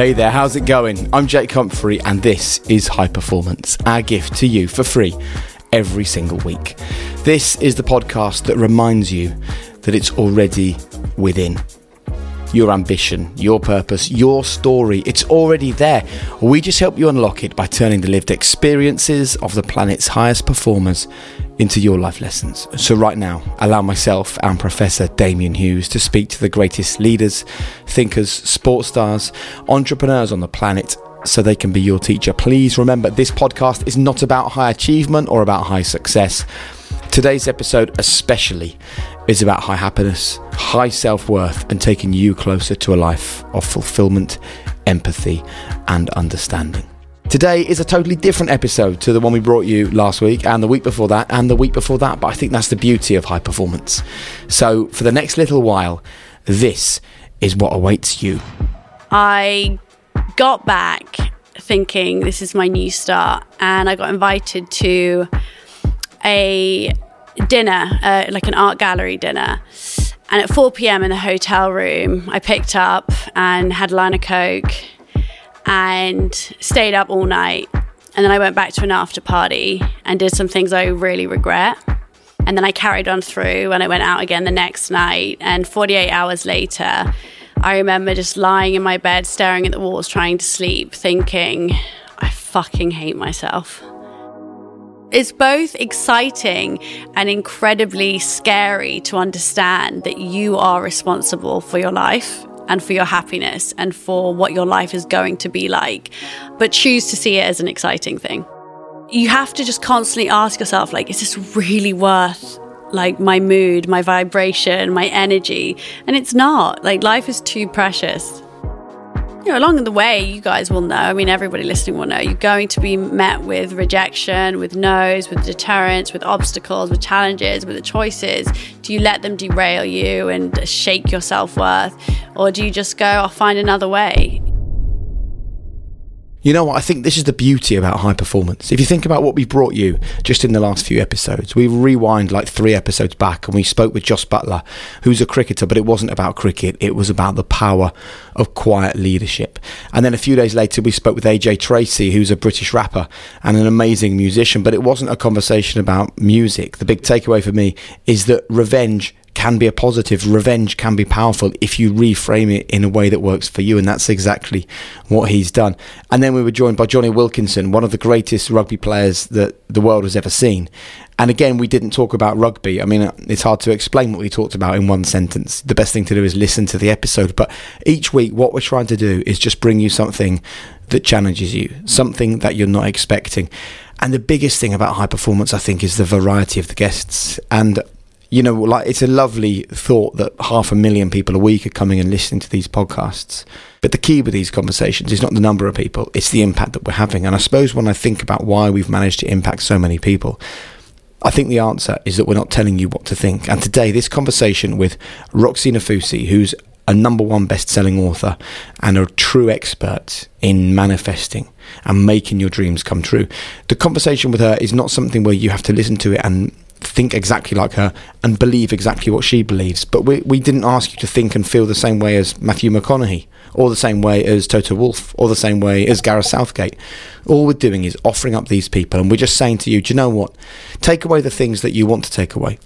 Hey there, how's it going? I'm Jake Humphrey, and this is High Performance, our gift to you for free every single week. This is the podcast that reminds you that it's already within. Your ambition, your purpose, your story, it's already there. We just help you unlock it by turning the lived experiences of the planet's highest performers into your life lessons. So, right now, allow myself and Professor Damian Hughes to speak to the greatest leaders, thinkers, sports stars, entrepreneurs on the planet so they can be your teacher. Please remember, this podcast is not about high achievement or about high success. Today's episode, especially, is about high happiness, high self worth, and taking you closer to a life of fulfillment, empathy, and understanding. Today is a totally different episode to the one we brought you last week and the week before that and the week before that, but I think that's the beauty of high performance. So, for the next little while, this is what awaits you. I got back thinking this is my new start, and I got invited to a dinner, uh, like an art gallery dinner. And at 4 p.m. in the hotel room, I picked up and had a line of Coke and stayed up all night. And then I went back to an after party and did some things I really regret. And then I carried on through and I went out again the next night. And 48 hours later, I remember just lying in my bed, staring at the walls, trying to sleep, thinking, I fucking hate myself. It's both exciting and incredibly scary to understand that you are responsible for your life and for your happiness and for what your life is going to be like, but choose to see it as an exciting thing. You have to just constantly ask yourself, like, is this really worth like my mood, my vibration, my energy? And it's not. Like, life is too precious you know, along the way, you guys will know. I mean, everybody listening will know. You're going to be met with rejection, with no's, with deterrence, with obstacles, with challenges, with the choices. Do you let them derail you and shake your self worth? Or do you just go, I'll find another way? You know what? I think this is the beauty about high performance. If you think about what we brought you just in the last few episodes, we rewind like three episodes back and we spoke with Jos Buttler, who's a cricketer, but it wasn't about cricket. It was about the power of quiet leadership. And then a few days later, we spoke with AJ Tracey, who's a British rapper and an amazing musician, but it wasn't a conversation about music. The big takeaway for me is that revenge can be a positive. Revenge can be powerful if you reframe it in a way that works for you. And that's exactly what he's done. And then we were joined by Jonny Wilkinson, one of the greatest rugby players that the world has ever seen. And again, we didn't talk about rugby. I mean, it's hard to explain what we talked about in one sentence. The best thing to do is listen to the episode. But each week, what we're trying to do is just bring you something that challenges you, something that you're not expecting. And the biggest thing about high performance, I think, is the variety of the guests. And you know, like it's a lovely thought that half a million people a week are coming and listening to these podcasts. But the key with these conversations is not the number of people, it's the impact that we're having. And I suppose when I think about why we've managed to impact so many people, I think the answer is that we're not telling you what to think. And today, this conversation with Roxie Nafousi, who's a number one best selling author and a true expert in manifesting and making your dreams come true. The conversation with her is not something where you have to listen to it and think exactly like her and believe exactly what she believes. But we, we didn't ask you to think and feel the same way as Matthew McConaughey, or the same way as Toto Wolff, or the same way as Gareth Southgate. All we're doing is offering up these people, and we're just saying to you, do you know what? Take away the things that you want to take away.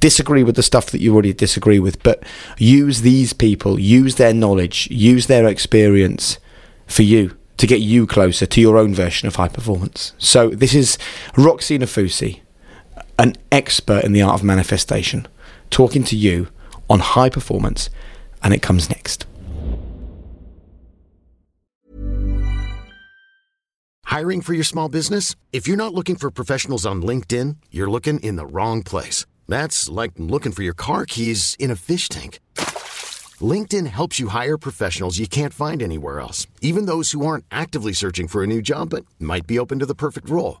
Disagree with the stuff that you already disagree with, but use these people, use their knowledge, use their experience for you to get you closer to your own version of high performance. So this is Roxie Nafousi an expert in the art of manifestation, talking to you on high performance, and it comes next. Hiring for your small business? If you're not looking for professionals on LinkedIn, you're looking in the wrong place. That's like looking for your car keys in a fish tank. LinkedIn helps you hire professionals you can't find anywhere else, even those who aren't actively searching for a new job but might be open to the perfect role.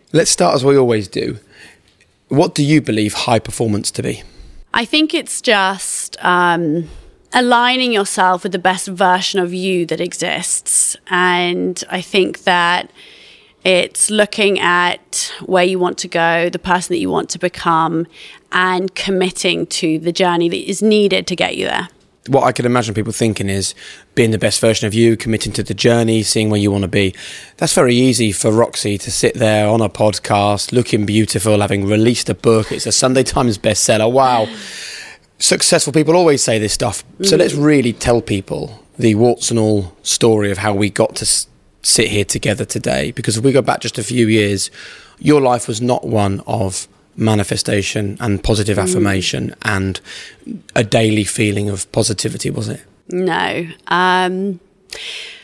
Let's start as we always do. What do you believe high performance to be? I think it's just um, aligning yourself with the best version of you that exists. And I think that it's looking at where you want to go, the person that you want to become, and committing to the journey that is needed to get you there. What I could imagine people thinking is being the best version of you, committing to the journey, seeing where you want to be. That's very easy for Roxie to sit there on a podcast, looking beautiful, having released a book. It's a Sunday Times bestseller. Wow. Successful people always say this stuff. So let's mm-hmm. really tell people the warts and all story of how we got to s- sit here together today. Because if we go back just a few years, your life was not one of manifestation and positive affirmation and a daily feeling of positivity, was it? No. Um,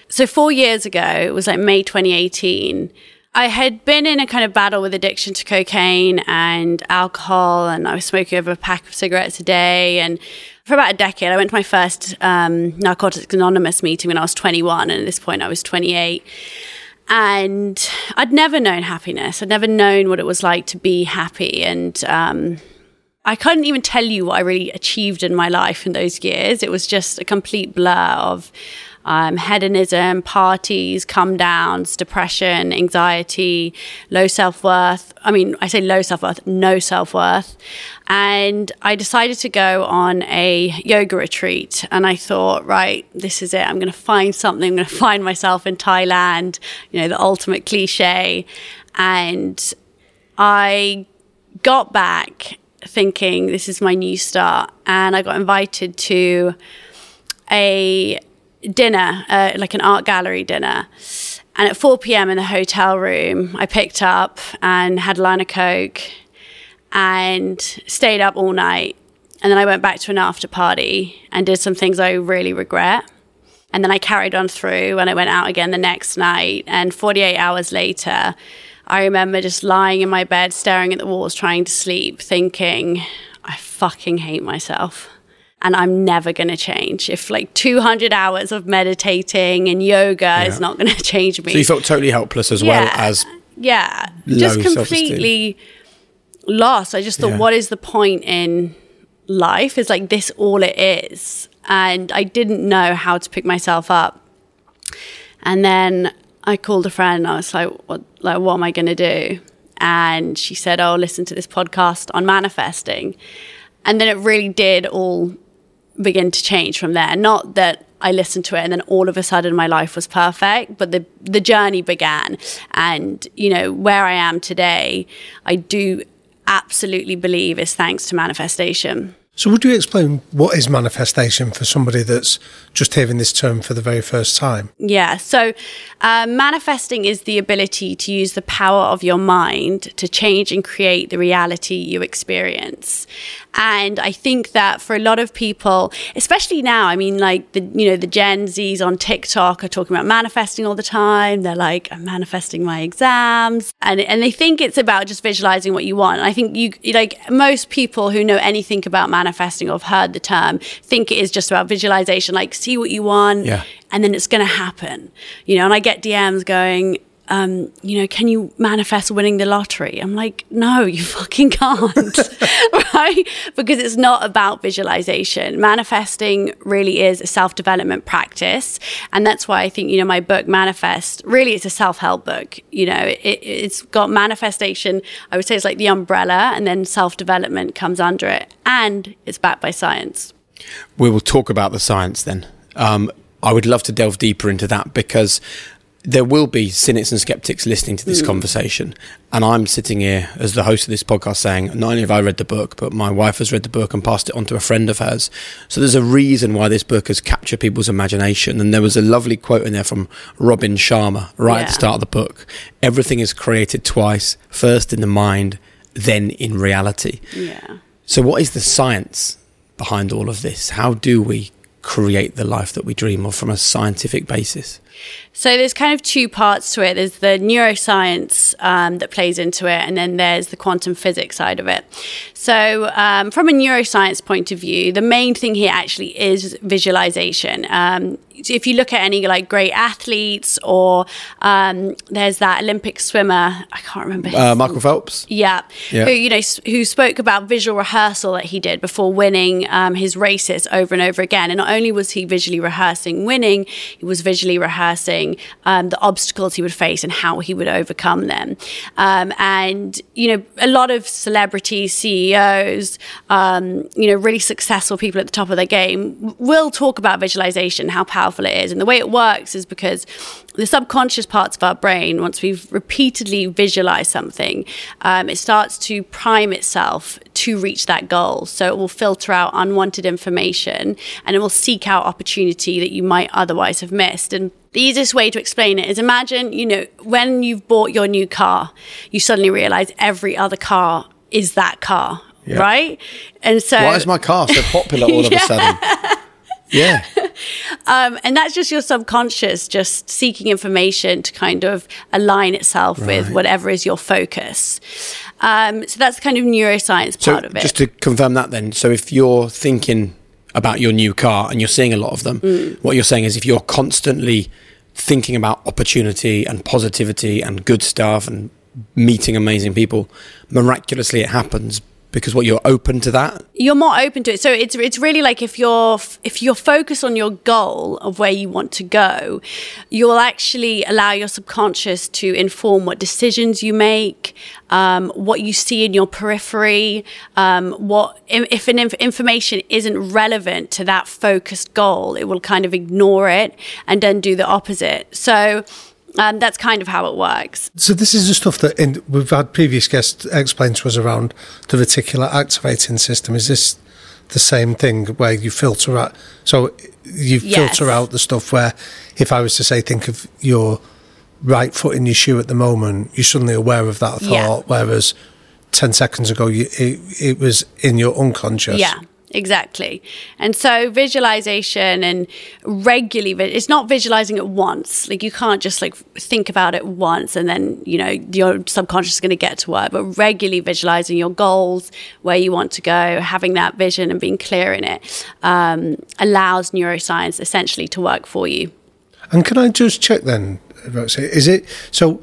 so four years ago, it was like May 2018. I had been in a kind of battle with addiction to cocaine and alcohol, and I was smoking over a pack of cigarettes a day. And for about a decade, I went to my first um, Narcotics Anonymous meeting when I was 21, and at this point, I was 28. And I'd never known happiness. I'd never known what it was like to be happy. And um, I couldn't even tell you what I really achieved in my life in those years. It was just a complete blur of um, hedonism, parties, come downs, depression, anxiety, low self worth. I mean, I say low self worth, no self worth. And I decided to go on a yoga retreat. And I thought, right, this is it. I'm going to find something. I'm going to find myself in Thailand, you know, the ultimate cliche. And I got back thinking this is my new start. And I got invited to a dinner, uh, like an art gallery dinner. And at 4 p.m. in the hotel room, I picked up and had a line of Coke and stayed up all night. And then I went back to an after party and did some things I really regret. And then I carried on through and I went out again the next night. And 48 hours later, I remember just lying in my bed, staring at the walls, trying to sleep, thinking, I fucking hate myself and I'm never going to change. If like 200 hours of meditating and yoga is not going to change me. So you felt totally helpless as well as yeah, just self-esteem. completely lost. I just thought, Yeah. what is the point in life? Is like this all it is? And I didn't know how to pick myself up. And then I called a friend. And I was like, "What? Like, what am I going to do?" And she said, "Oh, listen to this podcast on manifesting." And then it really did all begin to change from there. Not that I listened to it and then all of a sudden my life was perfect, but the the journey began. And you know where I am today, I do absolutely believe is thanks to manifestation. So, would you explain what is manifestation for somebody that's just hearing this term for the very first time? Yeah. So, uh, manifesting is the ability to use the power of your mind to change and create the reality you experience. And I think that for a lot of people, especially now, I mean, like the you know the Gen Zs on TikTok are talking about manifesting all the time. They're like, I'm manifesting my exams, and and they think it's about just visualizing what you want. And I think you like most people who know anything about manifesting or have heard the term think it is just about visualization, like see what you want Yeah. and then it's going to happen you know and i get dms going um, you know, can you manifest winning the lottery? I'm like, no, you fucking can't, right? Because it's not about visualization. Manifesting really is a self development practice. And that's why I think, you know, my book, Manifest, really it's a self help book. You know, it, it's got manifestation, I would say it's like the umbrella, and then self development comes under it. And it's backed by science. We will talk about the science then. Um, I would love to delve deeper into that because there will be cynics and skeptics listening to this mm. conversation. And I'm sitting here as the host of this podcast saying, not only have I read the book, but my wife has read the book and passed it on to a friend of hers. So there's a reason why this book has captured people's imagination. And there was a lovely quote in there from Robin Sharma right yeah. at the start of the book. Everything is created twice, first in the mind, then in reality. Yeah. So what is the science behind all of this? How do we create the life that we dream of from a scientific basis? So there's kind of two parts to it. There's the neuroscience um, that plays into it, and then there's the quantum physics side of it. So um, from a neuroscience point of view, the main thing here actually is visualization. Um, if you look at any like great athletes or um, there's that Olympic swimmer, I can't remember. Uh, Michael Phelps. Yeah, yeah, who you know who spoke about visual rehearsal that he did before winning um, his races over and over again. And not only was he visually rehearsing winning, he was visually rehearsing um, the obstacles he would face and how he would overcome them. Um, and you know, a lot of celebrities, CEOs, um, you know, really successful people at the top of their game will talk about visualization, how powerful it is. And the way it works is because the subconscious parts of our brain, once we've repeatedly visualized something, um, it starts to prime itself to reach that goal. So it will filter out unwanted information and it will seek out opportunity that you might otherwise have missed. And the easiest way to explain it is imagine, you know, when you've bought your new car, you suddenly realize every other car is that car. Yeah. Right? And so Why is my car so popular all of yeah. a sudden? Yeah. um, and that's just your subconscious just seeking information to kind of align itself right. with whatever is your focus. Um, so that's kind of neuroscience so part of it. Just to confirm that then, so if you're thinking about your new car and you're seeing a lot of them, mm. what you're saying is if you're constantly thinking about opportunity and positivity and good stuff and meeting amazing people, miraculously it happens because what you're open to that? You're more open to it. So it's it's really like if you're if you're focused on your goal of where you want to go you'll actually allow your subconscious to inform what decisions you make um, what you see in your periphery um, what if an inf- information isn't relevant to that focused goal it will kind of ignore it and then do the opposite. So um, that's kind of how it works. So this is the stuff that in, we've had previous guests explain to us around the reticular activating system. Is this the same thing where you filter out? So you yes. filter out the stuff where, if I was to say, think of your right foot in your shoe at the moment, you're suddenly aware of that thought, yeah. whereas ten seconds ago you, it, it was in your unconscious. Yeah. Exactly. And so visualization and regularly, it's not visualizing it once. Like you can't just like think about it once and then, you know, your subconscious is going to get to work, but regularly visualizing your goals, where you want to go, having that vision and being clear in it um, allows neuroscience essentially to work for you. And can I just check then, is it so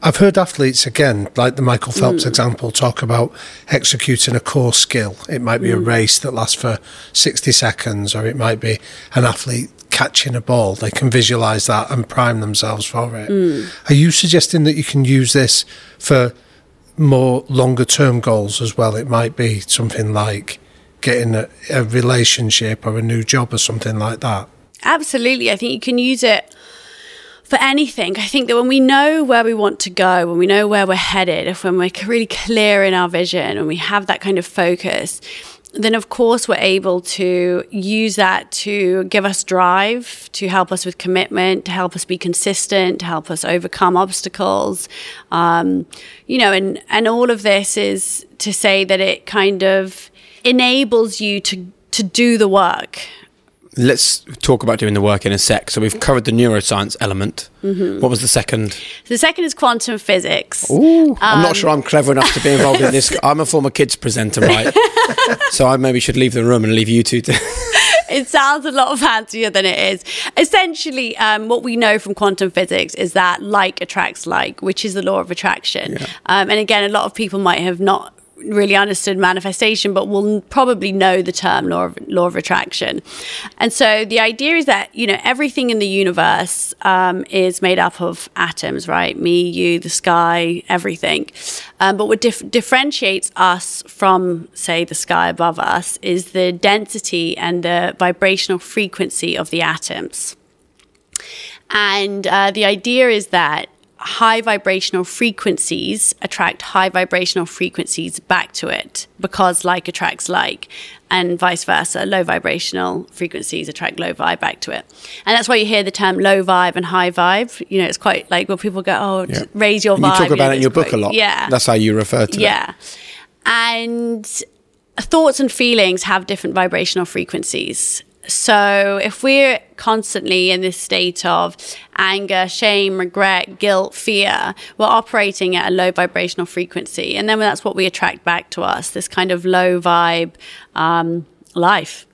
I've heard athletes again, like the Michael Phelps mm. example, talk about executing a core skill. It might be mm. a race that lasts for 60 seconds, or it might be an athlete catching a ball. They can visualize that and prime themselves for it. Mm. Are you suggesting that you can use this for more longer term goals as well? It might be something like getting a, a relationship or a new job or something like that. Absolutely. I think you can use it for anything, I think that when we know where we want to go, when we know where we're headed, if when we're really clear in our vision and we have that kind of focus, then of course we're able to use that to give us drive, to help us with commitment, to help us be consistent, to help us overcome obstacles. Um, you know, and, and all of this is to say that it kind of enables you to to do the work let's talk about doing the work in a sec. So we've covered the neuroscience element. Mm-hmm. What was the second? So the second is quantum physics. Ooh, um, I'm not um, sure I'm clever enough to be involved in this. I'm a former kids presenter, right? so I maybe should leave the room and leave you two to. it sounds a lot fancier than it is. Essentially, um, what we know from quantum physics is that like attracts like, which is the law of attraction. Yeah. Um, and again, a lot of people might have not really understood manifestation, but will probably know the term law of, law of attraction. And so the idea is that, you know, everything in the universe um, is made up of atoms, right? Me, you, the sky, everything. Um, but what dif- differentiates us from, say, the sky above us is the density and the vibrational frequency of the atoms. And uh, the idea is that high vibrational frequencies attract high vibrational frequencies back to it because like attracts like and vice versa low vibrational frequencies attract low vibe back to it and that's why you hear the term low vibe and high vibe you know it's quite like where people go oh Yeah. raise your And vibe you talk know, about it in your book a lot. yeah That's how you refer to it. yeah. And thoughts and feelings have different vibrational frequencies. So if we're constantly in this state of anger, shame, regret, guilt, fear, we're operating at a low vibrational frequency. And then that's what we attract back to us this kind of low vibe um, life.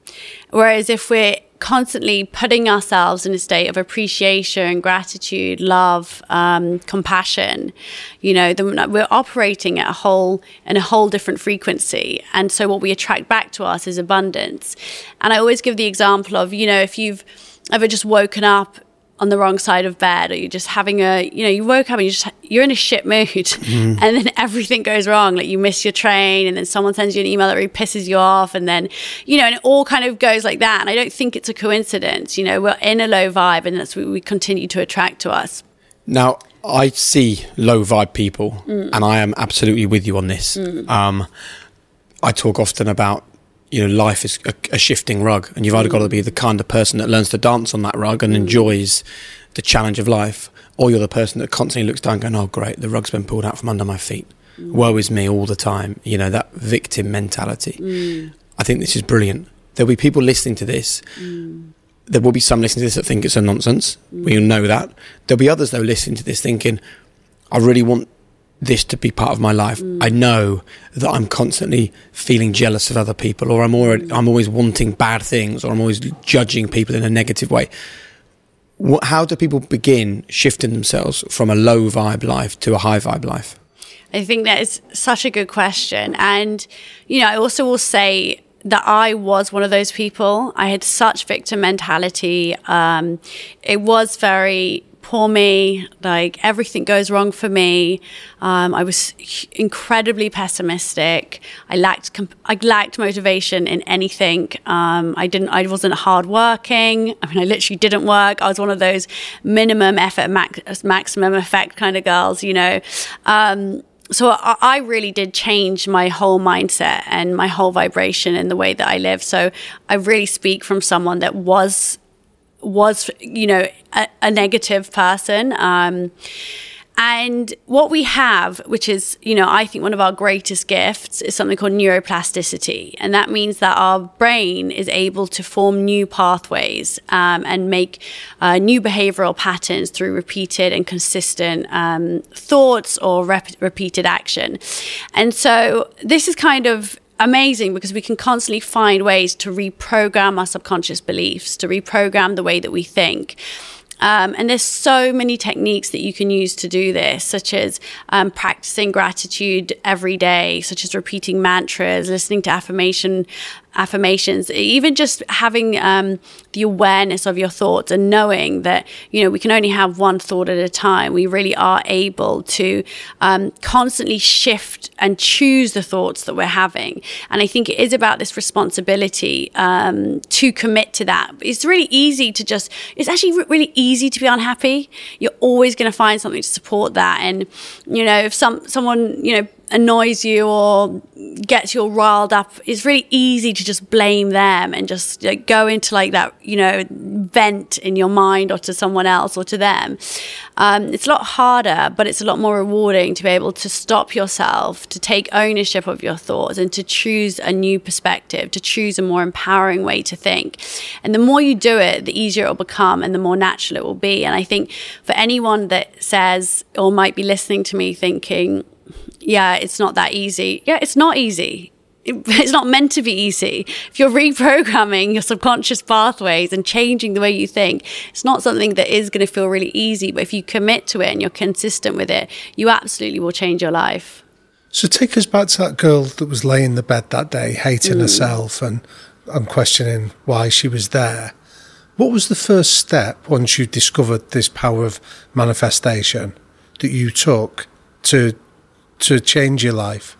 Whereas if we're constantly putting ourselves in a state of appreciation, gratitude, love, um, compassion, you know, then we're operating at a whole in a whole different frequency. And so what we attract back to us is abundance. And I always give the example of, you know, if you've ever just woken up on the wrong side of bed or you're just having a you know you woke up and you just you're in a shit mood and then everything goes wrong. Like you miss your train and then someone sends you an email that really pisses you off and then you know and it all kind of goes like that. And i don't think it's a coincidence you know we're in a low vibe and that's what we continue to attract to us. Now, I see low vibe people, Mm. and I am absolutely with you on this. Um, I talk often about, you know, life is a, a shifting rug, and you've either got to be the kind of person that learns to dance on that rug and mm. enjoys the challenge of life, or you're the person that constantly looks down, going, "Oh, great, the rug's been pulled out from under my feet. Mm. Woe is me all the time." You know that victim mentality. Mm. I think this is brilliant. There'll be people listening to this there will be some listening to this that think it's a nonsense. We know that. There'll be others though listening to this thinking, I really want this to be part of my life. I know that I'm constantly feeling jealous of other people, or I'm already, I'm always wanting bad things, or I'm always judging people in a negative way. What, how do people begin shifting themselves from a low vibe life to a high vibe life? I think that is such a good question. And, you know, I also will say that I was one of those people. I had such victim mentality. Um, it was very poor me, like everything goes wrong for me. Um, I was incredibly pessimistic. I lacked I lacked motivation in anything. Um, I didn't. I wasn't hardworking. I mean, I literally didn't work. I was one of those minimum effort, max- maximum effect kind of girls. You know. Um, so I, I really did change my whole mindset and my whole vibration in the way that I live. So I really speak from someone that was was you know a, a negative person. Um and what we have which is you know i think one of our greatest gifts is something called neuroplasticity. And that means that our brain is able to form new pathways um, and make uh, new behavioral patterns through repeated and consistent um, thoughts or rep- repeated action. And so this is kind of amazing because we can constantly find ways to reprogram our subconscious beliefs, to reprogram the way that we think. Um, and there's so many techniques that you can use to do this, such as um, practicing gratitude every day, such as repeating mantras, listening to affirmation affirmations, even just having um, the awareness of your thoughts and knowing that you know we can only have one thought at a time. We really are able to um, constantly shift and choose the thoughts that we're having. And I think it is about this responsibility um, to commit to that. It's really easy to just. It's actually re- really easy to be unhappy. You're always going to find something to support that. And you know, if some someone you know annoys you or gets you all riled up, it's really easy to just blame them and just like, go into like that, you know, vent in your mind or to someone else or to them. Um, it's a lot harder, but it's a lot more rewarding to be able to stop yourself, to take ownership of your thoughts, and to choose a new perspective, to choose a more empowering way to think. And the more you do it, the easier it will become and the more natural it will be. And I think for anyone that says or might be listening to me thinking, yeah, it's not that easy. Yeah, it's not easy. it's not meant to be easy. If you're reprogramming your subconscious pathways and changing the way you think, it's not something that is going to feel really easy. But if you commit to it and you're consistent with it, you absolutely will change your life. So take us back to that girl that was laying in the bed that day, hating mm. herself and and questioning why she was there. What was the first step once you discovered this power of manifestation that you took to to change your life?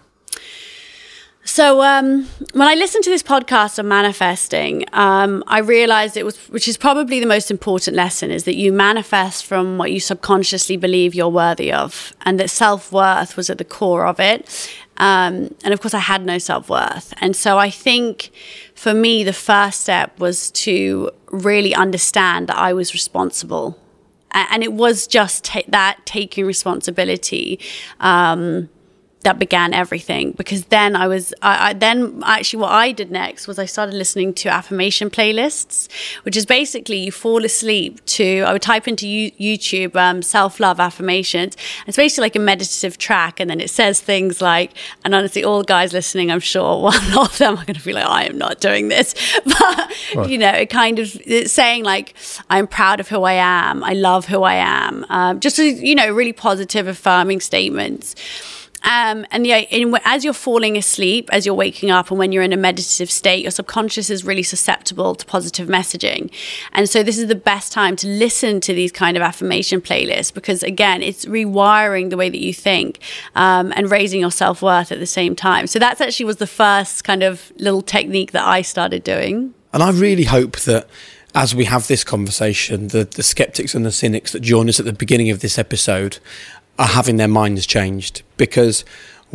So um, when I listened to this podcast on manifesting, um, I realized it was, which is probably the most important lesson, is that you manifest from what you subconsciously believe you're worthy of, and that self worth was at the core of it. Um, and of course, I had no self worth, and so I think for me, the first step was to really understand that I was responsible, and it was just ta- that taking responsibility. Um, that began everything because then I was I, I, then actually what I did next was I started listening to affirmation playlists which is basically you fall asleep to I would type into U- YouTube um, self-love affirmations. It's basically like a meditative track and then it says things like and honestly all guys listening I'm sure one of them are going to be like I am not doing this. But right. you know it kind of it's saying like I'm proud of who I am. I love who I am. Um, just you know really positive affirming statements um, and yeah, in, as you're falling asleep, as you're waking up, and when you're in a meditative state, your subconscious is really susceptible to positive messaging. And so, this is the best time to listen to these kind of affirmation playlists because, again, it's rewiring the way that you think um, and raising your self worth at the same time. So, that's actually was the first kind of little technique that I started doing. And I really hope that as we have this conversation, the, the skeptics and the cynics that join us at the beginning of this episode are having their minds changed because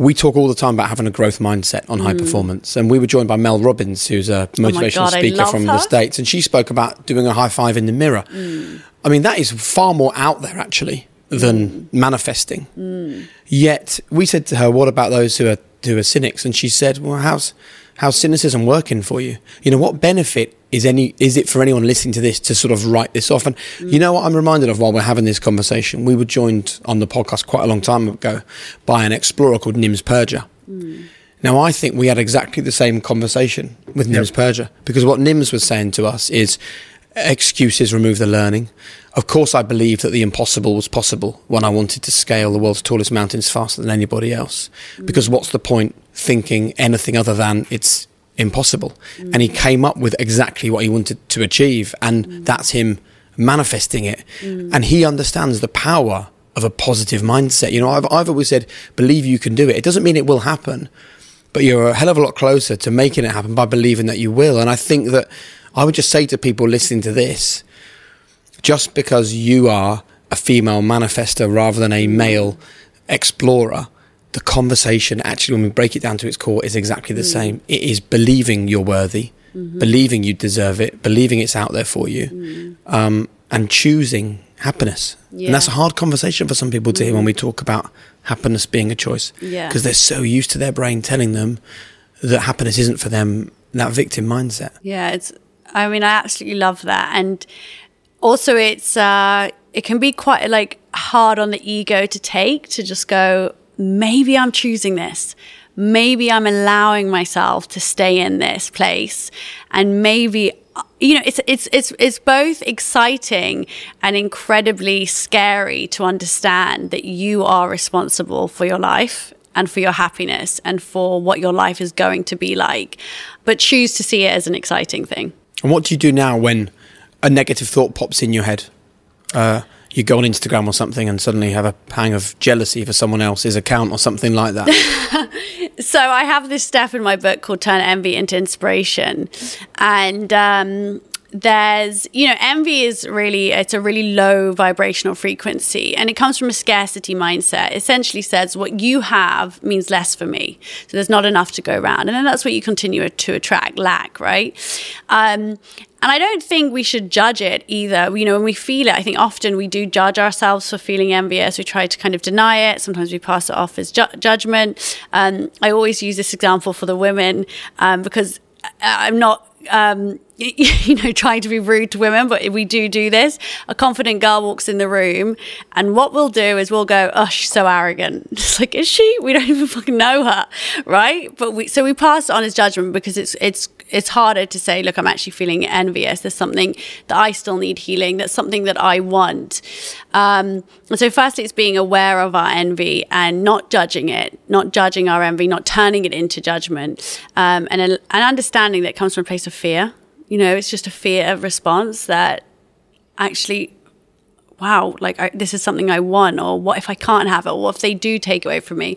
we talk all the time about having a growth mindset on mm. high performance. And we were joined by Mel Robbins, who's a oh motivational oh God, speaker from her. the States. And she spoke about doing a high five in the mirror. Mm. I mean, that is far more out there, actually, than mm. manifesting. Mm. Yet we said to her, What about those who are, who are cynics? And she said, Well, how's, how's cynicism working for you? You know, what benefit is any is it for anyone listening to this to sort of write this off? And you know what I'm reminded of while we're having this conversation? We were joined on the podcast quite a long time ago by an explorer called Nims Purja. Mm. Now I think we had exactly the same conversation with Nims yep. Purja because what Nims was saying to us is excuses remove the learning. Of course, I believed that the impossible was possible when I wanted to scale the world's tallest mountains faster than anybody else. Because what's the point thinking anything other than it's impossible. Mm. And he came up with exactly what he wanted to achieve. And mm. that's him manifesting it. Mm. And he understands the power of a positive mindset. You know, I've, I've always said, believe you can do it. It doesn't mean it will happen, but you're a hell of a lot closer to making it happen by believing that you will. And I think that I would just say to people listening to this, just because you are a female manifester rather than a male explorer, the conversation actually, when we break it down to its core, is exactly the mm. same. It is believing you're worthy, mm-hmm. believing you deserve it, believing it's out there for you, mm. um, and choosing happiness. Yeah. And that's a hard conversation for some people to hear when we mm. talk about happiness being a choice. Because yeah. they're so used to their brain telling them that happiness isn't for them, that victim mindset. Yeah, it's, I mean, I absolutely love that. And also, it's, uh, it can be quite like hard on the ego to take to just go, maybe I'm choosing this. Maybe I'm allowing myself to stay in this place. And maybe you know it's it's it's it's both exciting and incredibly scary to understand that you are responsible for your life and for your happiness and for what your life is going to be like but choose to see it as an exciting thing and what do you do now when a negative thought pops in your head uh, you go on Instagram or something and suddenly have a pang of jealousy for someone else's account or something like that? so I have this step in my book called Turn Envy into Inspiration. And um, there's you know envy is really it's a really low vibrational frequency and it comes from a scarcity mindset it essentially says what you have means less for me so there's not enough to go around and then that's what you continue to attract lack right um, and I don't think we should judge it either. You know, when we feel it, I think often we do judge ourselves for feeling envious. We try to kind of deny it. Sometimes we pass it off as ju- judgment. Um, I always use this example for the women um, because I'm not um, you know, trying to be rude to women, but we do do this. A confident girl walks in the room, and what we'll do is we'll go, "Oh, she's so arrogant." It's like, is she? We don't even fucking know her, right? But we so we pass on as judgment because it's it's it's harder to say, "Look, I'm actually feeling envious." There's something that I still need healing. That's something that I want. Um, and so, firstly, it's being aware of our envy and not judging it, not judging our envy, not turning it into judgment, um, and an understanding that comes from a place of fear you know, it's just a fear response that actually wow, like I, this is something I want, or what if I can't have it, or what if they do take away from me?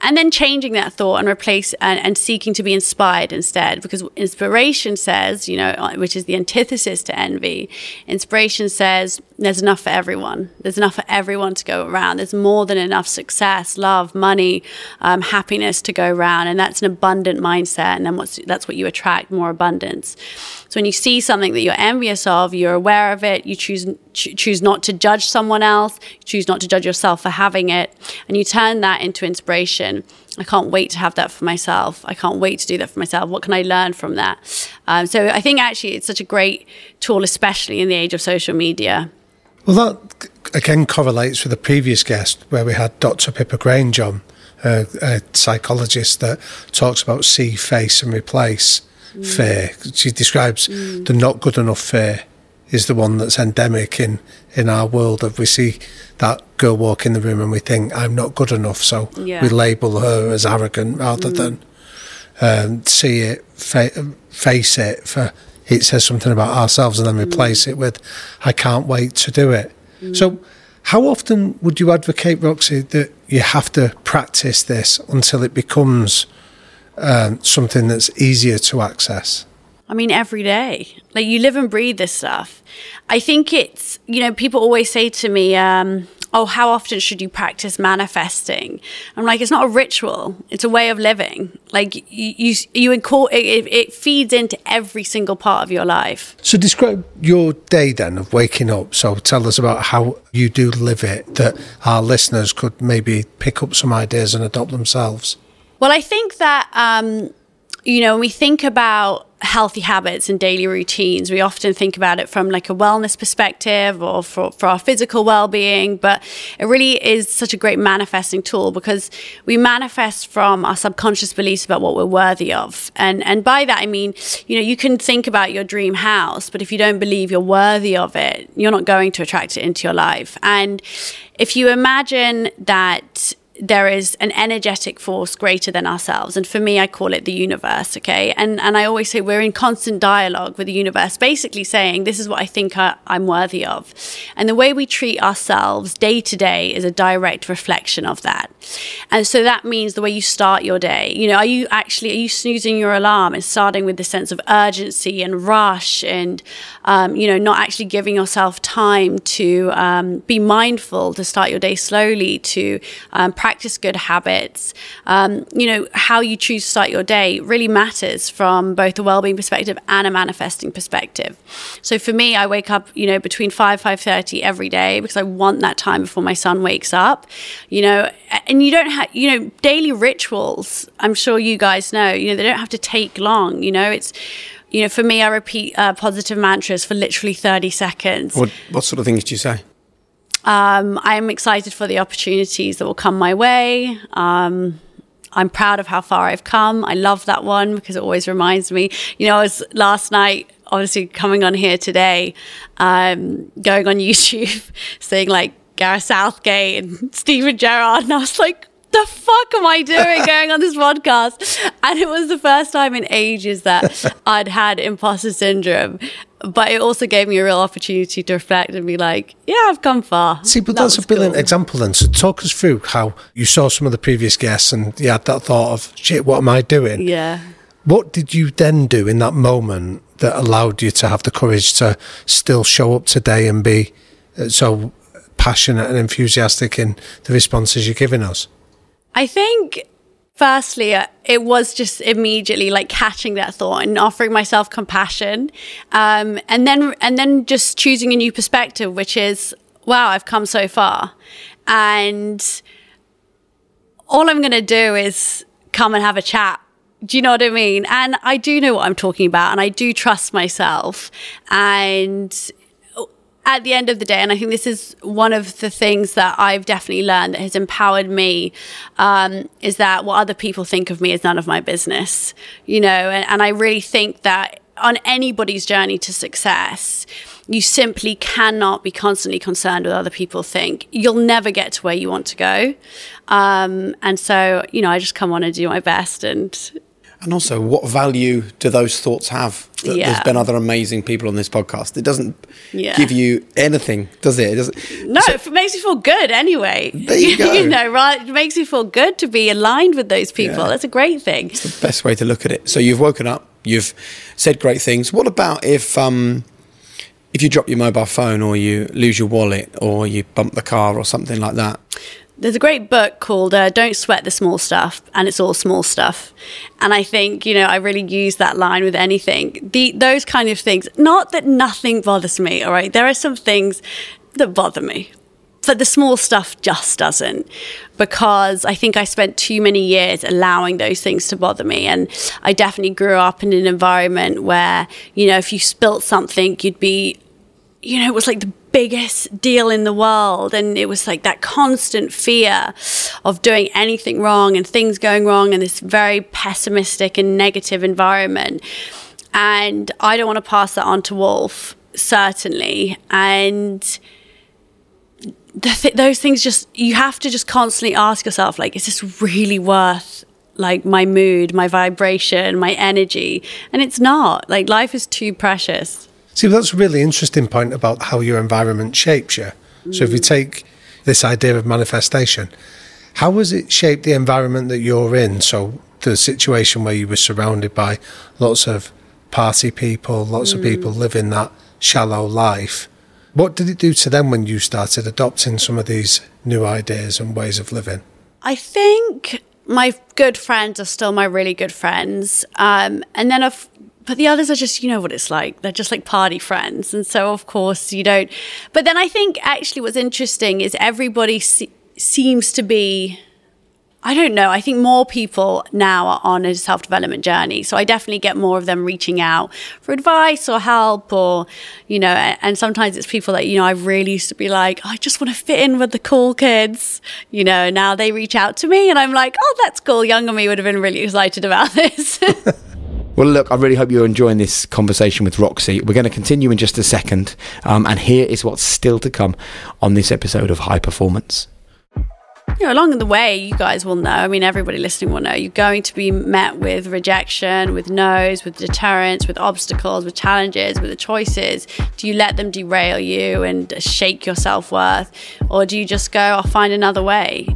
And then changing that thought and replace and, and seeking to be inspired instead, because inspiration says, you know, uh, which is the antithesis to envy, inspiration says there's enough for everyone. There's enough for everyone to go around. There's more than enough success, love, money, um, happiness to go around, and that's an abundant mindset. And then what's that's what you attract more abundance. So when you see something that you're envious of, you're aware of it. You choose ch- choose not to judge someone else. Choose not to judge yourself for having it, and you turn that into inspiration. I can't wait to have that for myself. I can't wait to do that for myself. What can I learn from that? Um, so I think actually it's such a great tool, especially in the age of social media. Well, that again correlates with the previous guest where we had Dr. Pippa Grange on, uh, a psychologist that talks about see, face, and replace mm. fear. She describes mm. the not good enough fear is the one that's endemic in, in our world of we see that girl walk in the room and we think I'm not good enough so yeah. we label her as arrogant rather mm. than um, see it fa- face it for it says something about ourselves and then replace mm. it with I can't wait to do it mm. so how often would you advocate Roxie that you have to practice this until it becomes um, something that's easier to access I mean, every day. Like you live and breathe this stuff. I think it's, you know, people always say to me, um, oh, how often should you practice manifesting? I'm like, it's not a ritual. It's a way of living. Like you, you, you it, it feeds into every single part of your life. So describe your day then of waking up. So tell us about how you do live it that our listeners could maybe pick up some ideas and adopt themselves. Well, I think that, um, you know, when we think about healthy habits and daily routines, we often think about it from like a wellness perspective or for, for our physical well-being, but it really is such a great manifesting tool because we manifest from our subconscious beliefs about what we're worthy of. And and by that I mean, you know, you can think about your dream house, but if you don't believe you're worthy of it, you're not going to attract it into your life. And if you imagine that there is an energetic force greater than ourselves. And for me, I call it the universe. Okay. And, and I always say we're in constant dialogue with the universe, basically saying, this is what I think I, I'm worthy of. And the way we treat ourselves day to day is a direct reflection of that. And so that means the way you start your day, you know, are you actually, are you snoozing your alarm and starting with the sense of urgency and rush and, um, you know, not actually giving yourself time to um, be mindful, to start your day slowly, to um, practice good habits, um, you know, how you choose to start your day really matters from both a well-being perspective and a manifesting perspective. So for me, I wake up, you know, between 5, 5.30 every day because I want that time before my son wakes up, you know, and you don't have, you know, daily rituals, I'm sure you guys know, you know, they don't have to take long, you know, it's, you know, for me, I repeat uh, positive mantras for literally 30 seconds. What, what sort of things do you say? Um, I'm excited for the opportunities that will come my way. Um, I'm proud of how far I've come. I love that one because it always reminds me. You know, I was last night, obviously coming on here today, um, going on YouTube, saying like Gareth Southgate and Steven Gerrard, and I was like, the fuck am I doing going on this podcast? And it was the first time in ages that I'd had imposter syndrome. But it also gave me a real opportunity to reflect and be like, yeah, I've come far. See, but that that's a brilliant cool. example then. So talk us through how you saw some of the previous guests and you had that thought of, shit, what am I doing? Yeah. What did you then do in that moment that allowed you to have the courage to still show up today and be uh, so passionate and enthusiastic in the responses you're giving us? I think firstly uh, it was just immediately like catching that thought and offering myself compassion um, and then and then just choosing a new perspective which is wow i've come so far and all i'm going to do is come and have a chat Do you know what I mean? And I do know what I'm talking about and I do trust myself. And at the end of the day, and I think this is one of the things that I've definitely learned that has empowered me, um, is that what other people think of me is none of my business, you know, and, and I really think that on anybody's journey to success, you simply cannot be constantly concerned with what other people think. You'll never get to where you want to go. Um, and so, you know, I just come on and do my best and and also, what value do those thoughts have? That Yeah. There's been other amazing people on this podcast. It doesn't Yeah. give you anything, does it? It doesn't. No, it makes me feel good anyway. There you go. know, right? It makes me feel good to be aligned with those people. Yeah. That's a great thing. It's the best way to look at it. So you've woken up, you've said great things. What about if um, if you drop your mobile phone or you lose your wallet or you bump the car or something like that? There's a great book called uh, Don't Sweat the Small Stuff, and it's all small stuff. And I think, you know, I really use that line with anything. The, those kind of things, not that nothing bothers me, all right? There are some things that bother me, but the small stuff just doesn't because I think I spent too many years allowing those things to bother me. And I definitely grew up in an environment where, you know, if you spilt something, you'd be you know, it was like the biggest deal in the world. And it was like that constant fear of doing anything wrong and things going wrong in this very pessimistic and negative environment. And I don't want to pass that on to Wolf, certainly. And th- those things just, you have to just constantly ask yourself, like, is this really worth like my mood, my vibration, my energy? And it's not. Like, life is too precious. See, that's a really interesting point about how your environment shapes you. So, if we take this idea of manifestation, how has it shaped the environment that you're in? So, the situation where you were surrounded by lots of party people, lots of people living that shallow life. What did it do to them when you started adopting some of these new ideas and ways of living? I think my good friends are still my really good friends. Um, and then, of, but the others are just, you know what it's like. They're just like party friends. And so, of course, you don't. But then I think actually what's interesting is everybody se- seems to be. I don't know. I think more people now are on a self development journey. So I definitely get more of them reaching out for advice or help or, you know, and sometimes it's people that, you know, I really used to be like, oh, I just want to fit in with the cool kids. You know, now they reach out to me and I'm like, oh, that's cool. Younger me would have been really excited about this. Well, look, I really hope you're enjoying this conversation with Roxie. We're going to continue in just a second, um, and here is what's still to come on this episode of High Performance. you know, along the way, you guys will know. I mean, everybody listening will know. You're going to be met with rejection, with no's, with deterrence, with obstacles, with challenges, with the choices. Do you let them derail you and shake your self worth, or do you just go, "I'll find another way"?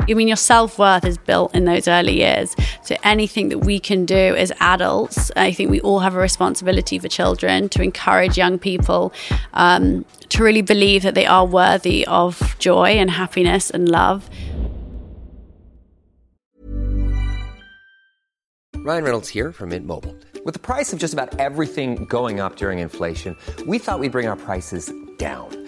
I mean, your self worth is built in those early years. So, anything that we can do as adults, I think we all have a responsibility for children to encourage young people um, to really believe that they are worthy of joy and happiness and love. Ryan Reynolds here from Mint Mobile. With the price of just about everything going up during inflation, we thought we'd bring our prices down.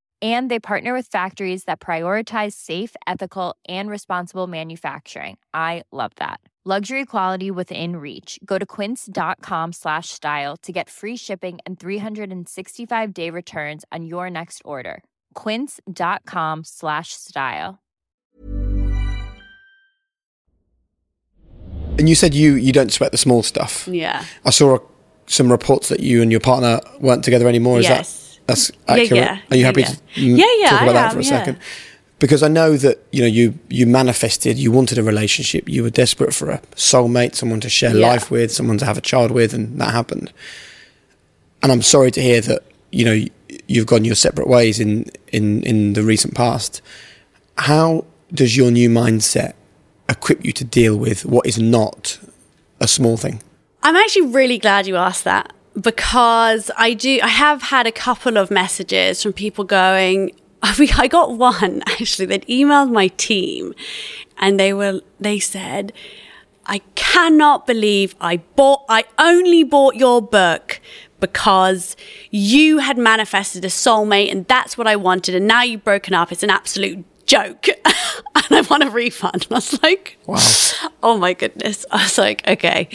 And they partner with factories that prioritize safe, ethical, and responsible manufacturing. I love that. Luxury quality within reach. Go to quince.com slash style to get free shipping and 365 day returns on your next order. Quince.com slash style. And you said you you don't sweat the small stuff. Yeah. I saw some reports that you and your partner weren't together anymore. Is Yes. that that's accurate? yeah. Are you happy yeah. to Yeah, yeah, talk about I that am, for a yeah. second? Because I know that you know you you manifested, you wanted a relationship, you were desperate for a soulmate, someone to share Yeah. life with, someone to have a child with, and that happened. And I'm sorry to hear that you know you've gone your separate ways in in in the recent past. How does your new mindset equip you to deal with what is not a small thing? I'm actually really glad you asked that because I do. I have had a couple of messages from people going. I mean, I got one actually that emailed my team, and they were they said, "I cannot believe I bought. I only bought your book." Because you had manifested a soulmate and that's what I wanted, and now you've broken up. It's an absolute joke. and I want a refund. And I was like, Wow. oh my goodness. I was like, okay.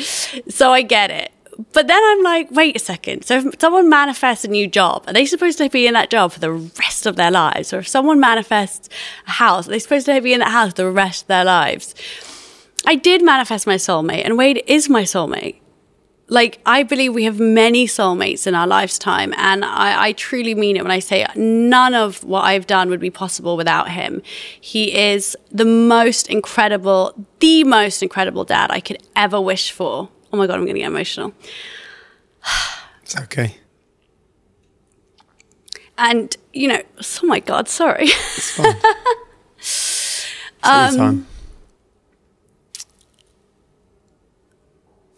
So I get it. But then I'm like, wait a second. So if someone manifests a new job, are they supposed to be in that job for the rest of their lives? Or if someone manifests a house, are they supposed to be in that house the rest of their lives? I did manifest my soulmate, and Wade is my soulmate. Like, I believe we have many soulmates in our lifetime, and I, I truly mean it when I say none of what I've done would be possible without him. He is the most incredible, the most incredible dad I could ever wish for. Oh my God, I'm going to get emotional. It's okay. And, you know, oh my God, sorry. It's fine. Um, time.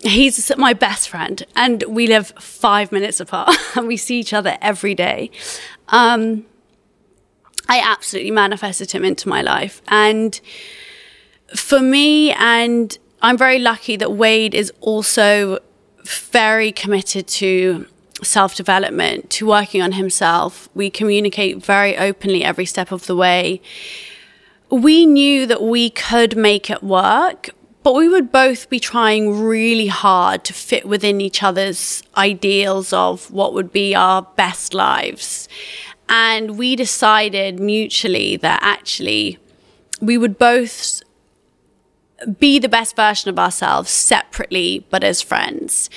he's my best friend and we live five minutes apart and we see each other every day um, i absolutely manifested him into my life and for me and i'm very lucky that wade is also very committed to self-development to working on himself we communicate very openly every step of the way we knew that we could make it work, but we would both be trying really hard to fit within each other's ideals of what would be our best lives. And we decided mutually that actually we would both be the best version of ourselves separately, but as friends.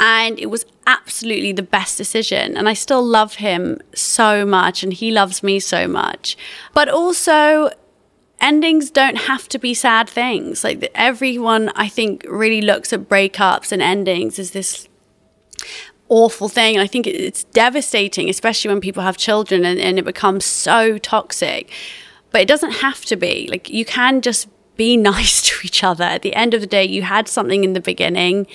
And it was absolutely the best decision. And I still love him so much, and he loves me so much. But also, endings don't have to be sad things. Like everyone, I think, really looks at breakups and endings as this awful thing. And I think it's devastating, especially when people have children and, and it becomes so toxic. But it doesn't have to be. Like you can just be nice to each other. At the end of the day, you had something in the beginning.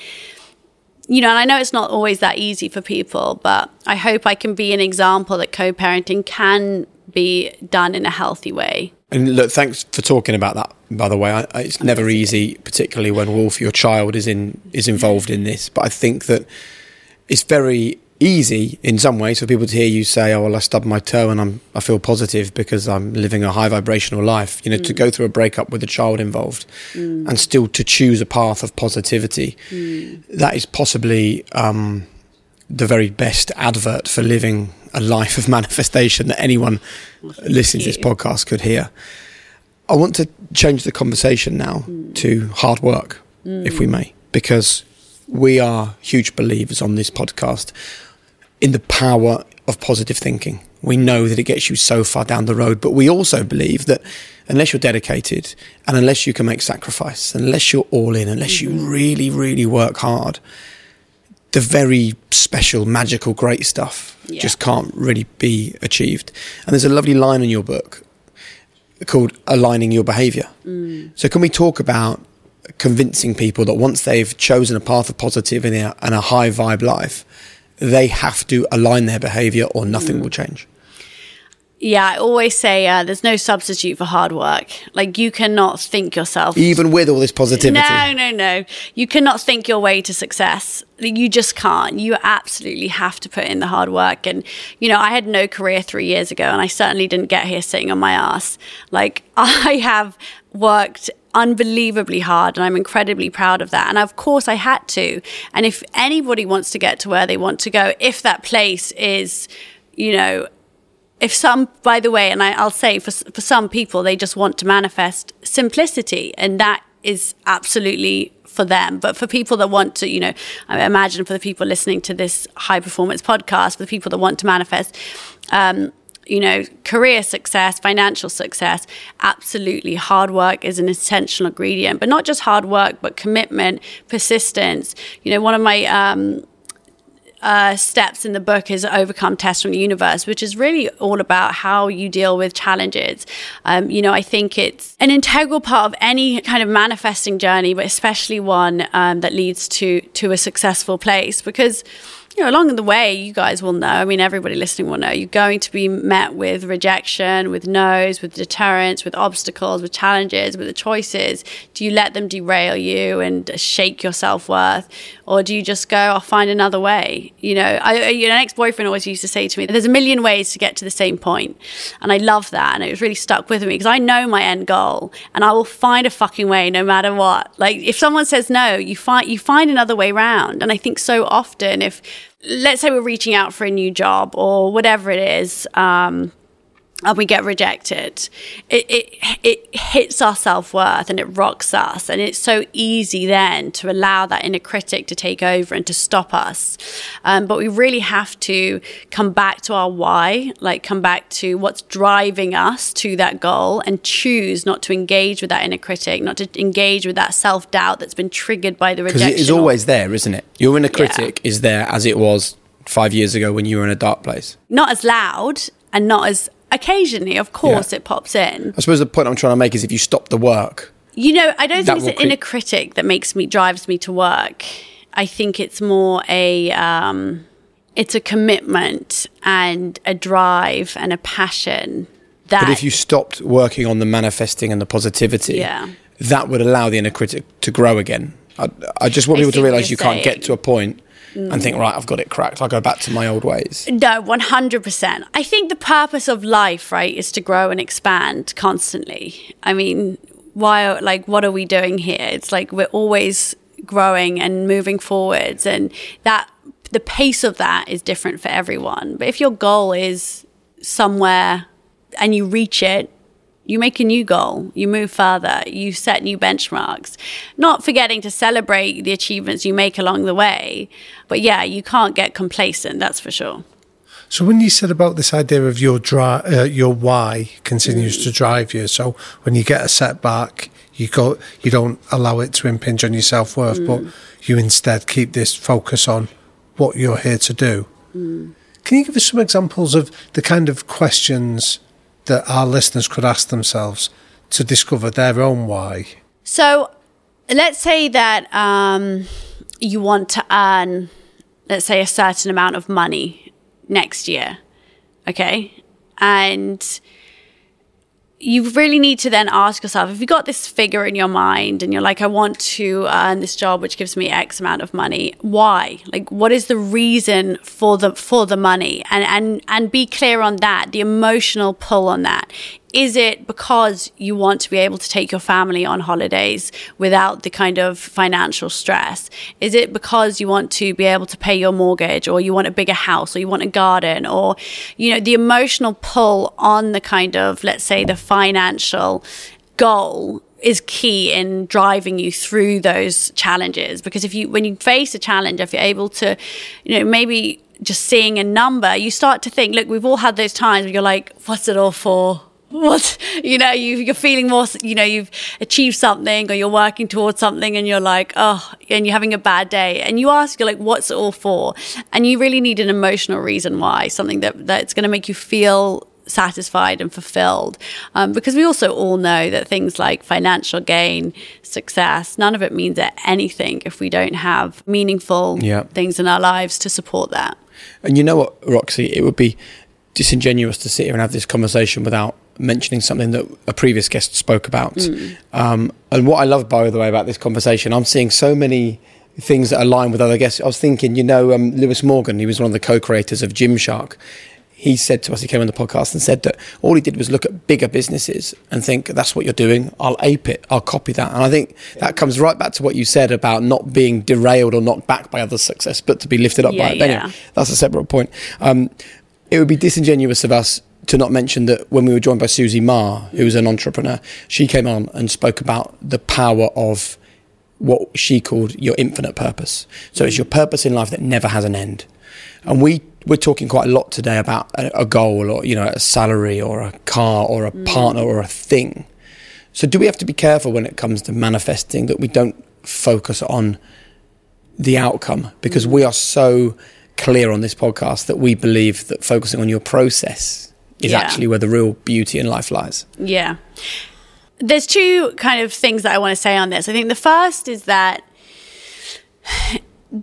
You know, and I know it's not always that easy for people, but I hope I can be an example that co parenting can be done in a healthy way. And look, thanks for talking about that. By the way, I, I- it's never easy, particularly when Wolf, your child, is in is involved in this. But I think that it's very easy in some ways for people to hear you say, "Oh, well, I stubbed my toe and I'm I feel positive because I'm living a high vibrational life." You know, to mm. go through a breakup with a child involved mm. and still to choose a path of positivity, mm. that is possibly um, the very best advert for living a life of manifestation that anyone listening to this podcast could hear. I want to change the conversation now to hard work, if we may, because we are huge believers on this podcast in the power of positive thinking. We know that it gets you so far down the road, but we also believe that unless you're dedicated and unless you can make sacrifice, unless you're all in, unless you mm-hmm. really, really work hard, the very special, magical, great stuff Yeah. just can't really be achieved. And there's a lovely line in your book called Aligning Your Behavior. Mm. So, can we talk about convincing people that once they've chosen a path of positivity and a, and a high vibe life, they have to align their behavior or nothing will change? Yeah, I always say uh, there's no substitute for hard work. Like you cannot think yourself. Even with all this positivity. No, no, no. You cannot think your way to success. You just can't. You absolutely have to put in the hard work. And, you know, I had no career three years ago, and I certainly didn't get here sitting on my ass. Like, I have worked unbelievably hard and I'm incredibly proud of that. And of course I had to. And if anybody wants to get to where they want to go, if that place is, you know, if some, by the way, and I, I'll say for, for some people, they just want to manifest simplicity and that is absolutely for them. But for people that want to, you know, I imagine for the people listening to this high performance podcast, for the people that want to manifest, um, you know, career success, financial success, absolutely hard work is an essential ingredient, but not just hard work, but commitment, persistence. You know, one of my, um, uh, steps in the book is overcome test from the universe, which is really all about how you deal with challenges. Um, you know, I think it's an integral part of any kind of manifesting journey, but especially one um, that leads to to a successful place because you know, along the way, you guys will know. I mean, everybody listening will know. You're going to be met with rejection, with no's, with deterrence, with obstacles, with challenges, with the choices. Do you let them derail you and shake your self worth, or do you just go, "I'll find another way"? You know, I, you know, an ex boyfriend always used to say to me, "There's a million ways to get to the same point," and I love that, and it was really stuck with me because I know my end goal, and I will find a fucking way no matter what. Like if someone says no, you find you find another way round, and I think so often if let's say we're reaching out for a new job or whatever it is, um, and we get rejected, it, it, it hits our self worth and it rocks us. And it's so easy then to allow that inner critic to take over and to stop us. Um, but we really have to come back to our why, like come back to what's driving us to that goal and choose not to engage with that inner critic, not to engage with that self doubt that's been triggered by the Because rejection. it is always there, isn't it? Your inner critic is there as it was five years ago when you were in a dark place. not as loud and not as occasionally, of course, it pops in. I suppose the point I'm trying to make is if you stop the work, You know, I don't think it's an inner critic that makes me drives me to work. I think it's more a um, it's a commitment and a drive and a passion that but if you stopped working on the manifesting and the positivity, Yeah. that would allow the inner critic to grow again. I, I just want I people to realise you're you can't get to a point and think, right, I've got it cracked. I'll go back to my old ways. No, 100%. I think the purpose of life, right, is to grow and expand constantly. I mean, why, like, what are we doing here? It's like we're always growing and moving forwards, and that the pace of that is different for everyone. But if your goal is somewhere and you reach it, you make a new goal, you move further, you set new benchmarks, not forgetting to celebrate the achievements you make along the way. But yeah, you can't get complacent, that's for sure. So when you said about this idea of your dri- uh, your why continues to mm. drive you, so when you get a setback, you go, you don't allow it to impinge on your self worth, but mm. you instead keep this focus on what you're here to do. Mm. Can you give us some examples of the kind of questions that our listeners could ask themselves to discover their own why? So let's say that um, you want to earn, let's say, a certain amount of money next year. Okay. And you really need to then ask yourself if you got this figure in your mind and you're like, I want to earn this job which gives me X amount of money, why? Like what is the reason for the for the money? And and and be clear on that, the emotional pull on that. Is it because you want to be able to take your family on holidays without the kind of financial stress? Is it because you want to be able to pay your mortgage or you want a bigger house or you want a garden or, you know, the emotional pull on the kind of, let's say, the financial goal is key in driving you through those challenges because if you when you face a challenge if you're able to you know maybe just seeing a number you start to think look we've all had those times where you're like what's it all for what you know you, you're feeling more you know you've achieved something or you're working towards something and you're like oh and you're having a bad day and you ask you're like what's it all for and you really need an emotional reason why something that that's going to make you feel satisfied and fulfilled um, because we also all know that things like financial gain success none of it means anything if we don't have meaningful Yeah. things in our lives to support that And you know what, Roxie? It would be disingenuous to sit here and have this conversation without mentioning something that a previous guest spoke about. Um, and what I love, by the way, about this conversation, I'm seeing so many things that align with other guests. I was thinking, you know, um, Lewis Morgan, he was one of the co creators of Gymshark. he said to us, he came on the podcast and said that all he did was look at bigger businesses and think, that's what you're doing. I'll ape it. I'll copy that. And I think that comes right back to what you said about not being derailed or knocked back by other success, but to be lifted up Yeah, by it. Yeah. anyway, that's a separate point. Um, it would be disingenuous of us to not mention that when we were joined by Susie Ma, who was an entrepreneur, she came on and spoke about the power of what she called your infinite purpose. So it's your purpose in life that never has an end. And we we're talking quite a lot today about a, a goal or you know a salary or a car or a mm. partner or a thing. So do we have to be careful when it comes to manifesting that we don't focus on the outcome because mm. we are so clear on this podcast that we believe that focusing on your process is Yeah. actually where the real beauty in life lies. Yeah. There's two kind of things that I want to say on this. I think the first is that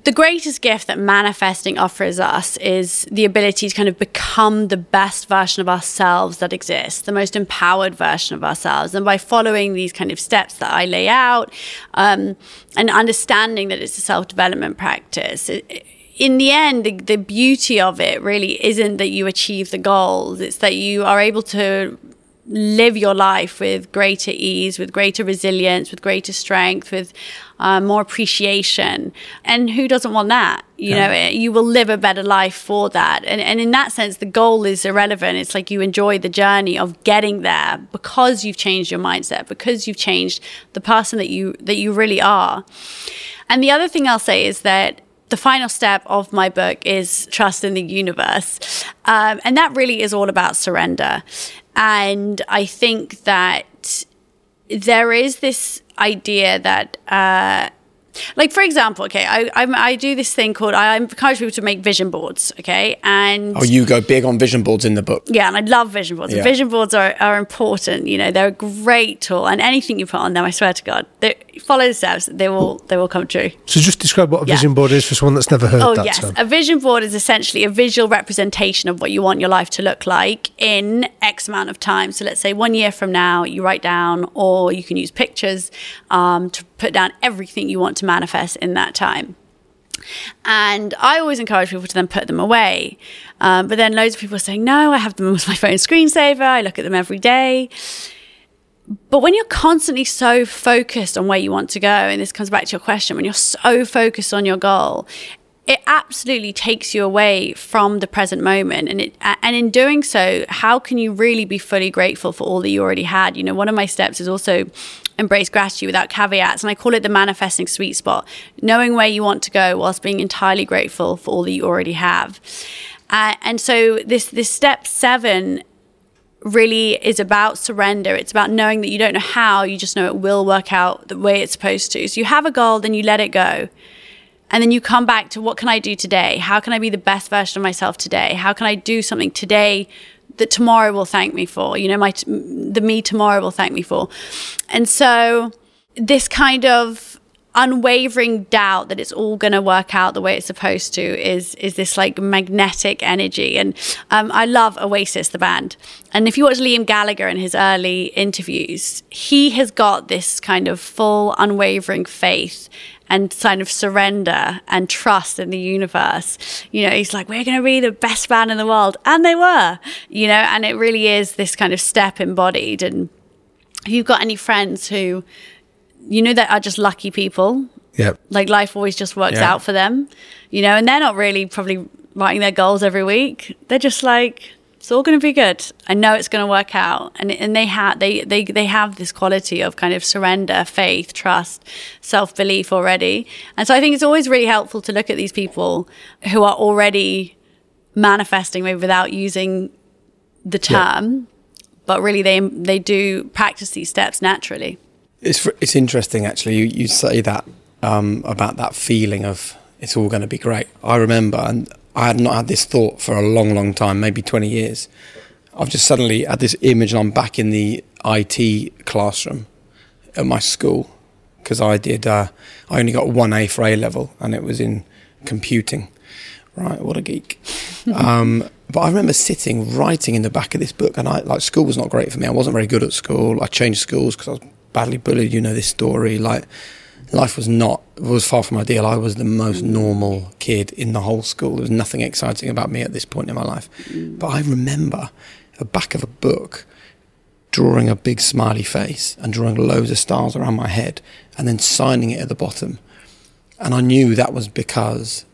the greatest gift that manifesting offers us is the ability to kind of become the best version of ourselves that exists, the most empowered version of ourselves. And by following these kind of steps that I lay out um, and understanding that it's a self development practice, it, in the end, the, the beauty of it really isn't that you achieve the goals, it's that you are able to live your life with greater ease, with greater resilience, with greater strength, with uh, more appreciation. And who doesn't want that? You know, you will live a better life for that. And, and in that sense, the goal is irrelevant. It's like you enjoy the journey of getting there because you've changed your mindset, because you've changed the person that you that you really are. And the other thing I'll say is that the final step of my book is trust in the universe. Um, and that really is all about surrender. And I think that there is this idea that, uh, like for example, okay, I, I'm, I do this thing called I encourage people to make vision boards, okay, and Oh, you go big on vision boards in the book. yeah, and I love vision boards. Yeah. Vision boards are, are important. You know, they're a great tool, and anything you put on them, I swear to God, they, follow the steps, they will they will come true. So just describe what a Yeah. vision board is for someone that's never heard Oh, that yes. term. A vision board is essentially a visual representation of what you want your life to look like in X amount of time. So let's say one year from now, you write down, or you can use pictures um, to put down everything you want to manifest in that time. And I always encourage people to then put them away. Um, but then loads of people are saying, no, I have them as my phone screensaver. I look at them every day. But when you're constantly so focused on where you want to go, and this comes back to your question, when you're so focused on your goal, it absolutely takes you away from the present moment. And it, and in doing so, how can you really be fully grateful for all that you already had? You know, one of my steps is also embrace gratitude without caveats, and I call it the manifesting sweet spot, knowing where you want to go whilst being entirely grateful for all that you already have. Uh, and so this this step seven really is about surrender. It's about knowing that you don't know how, you just know it will work out the way it's supposed to. So you have a goal, then you let it go. And then you come back to what can I do today? How can I be the best version of myself today? How can I do something today that tomorrow will thank me for? You know, my the me tomorrow will thank me for. And so this kind of unwavering doubt that it's all going to work out the way it's supposed to is is this like magnetic energy and um, i love oasis the band and if you watch liam gallagher in his early interviews he has got this kind of full unwavering faith and kind of surrender and trust in the universe. You know, he's like, we're going to be the best band in the world. And they were, you know, and it really is this kind of step embodied. And you've got any friends who, you know, that are just lucky people, Yeah. like life always just works Yeah. out for them, you know, and they're not really probably writing their goals every week. They're just like, it's all going to be good. I know it's going to work out, and and they have they they they have this quality of kind of surrender, faith, trust, self belief already. And so I think it's always really helpful to look at these people who are already manifesting, maybe without using the term, but really they they do practice these steps naturally. It's it's interesting actually. You you say that um, about that feeling of it's all going to be great. I remember, and I had not had this thought for a long, long time, maybe twenty years. I've just suddenly had this image, and I'm back in the IT classroom at my school because I did. Uh, I only got one A for A level, and it was in computing. Right, what a geek. um, but I remember sitting writing in the back of this book, and I like school was not great for me. I wasn't very good at school. I changed schools because I was badly bullied. You know this story. Like life was not was far from ideal. I was the most normal kid in the whole school. There was nothing exciting about me at this point in my life. But I remember the back of a book drawing a big smiley face and drawing loads of stars around my head and then signing it at the bottom. And I knew that was because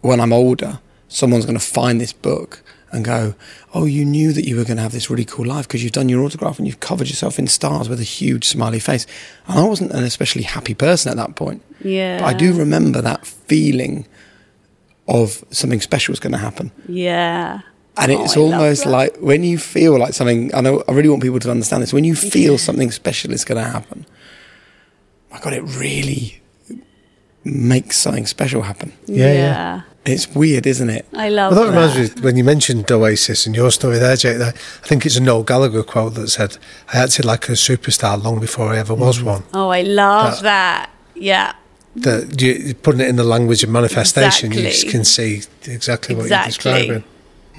when I'm older, someone's going to find this book and go, Oh, you knew that you were going to have this really cool life because you've done your autograph and you've covered yourself in stars with a huge smiley face. And I wasn't an especially happy person at that point. Yeah. But I do remember that feeling of something special was going to happen. Yeah. And Oh, it's I almost like when you feel like something, I know, I really want people to understand this. When you feel something special is going to happen, my God, it really makes something special happen. Yeah, yeah. It's weird, isn't it? I love Well, that that. reminds me when you mentioned Oasis and your story there, Jake. I think it's a Noel Gallagher quote that said, "I acted like a superstar long before I ever was one." Oh, I love Uh, that. Yeah. That you putting it in the language of manifestation, you Exactly. can see exactly what you're describing.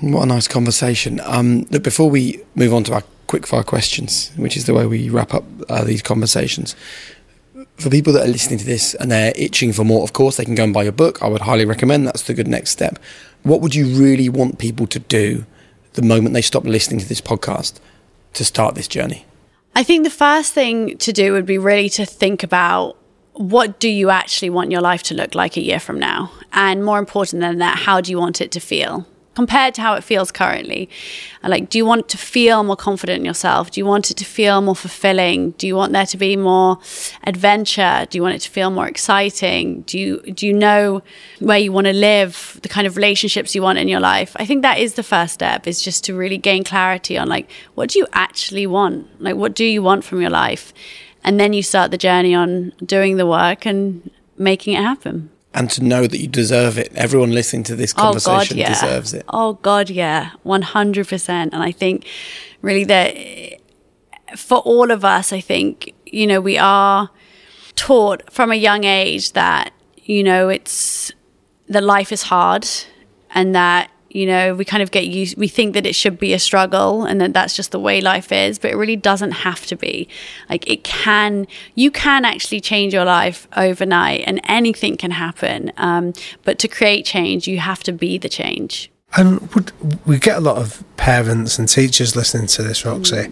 What a nice conversation. Um, look, before we move on to our quickfire questions, which is the way we wrap up uh, these conversations, for people that are listening to this and they're itching for more, of course, they can go and buy your book. I would highly recommend. That's the good next step. What would you really want people to do the moment they stop listening to this podcast to start this journey? I think the first thing to do would be really to think about what do you actually want your life to look like a year from now? And more important than that, how do you want it to feel? Compared to how it feels currently. And Like, do you want to feel more confident in yourself? Do you want it to feel more fulfilling? Do you want there to be more adventure? Do you want it to feel more exciting? Do you do you know where you want to live? The kind of relationships you want in your life? I think that is the first step. Is just to really gain clarity on like what do you actually want? Like, what do you want from your life? And then you start the journey on doing the work and making it happen. And to know that you deserve it. Everyone listening to this Oh God, conversation yeah. deserves it. Oh God, yeah, one hundred percent. And I think really that for all of us, I think you know we are taught from a young age that you know it's that life is hard and that you know we kind of get used we think that it should be a struggle and that that's just the way life is but it really doesn't have to be. Like it can you can actually change your life overnight and anything can happen. Um, but to create change you have to be the change. And would, we get a lot of parents and teachers listening to this, Roxie.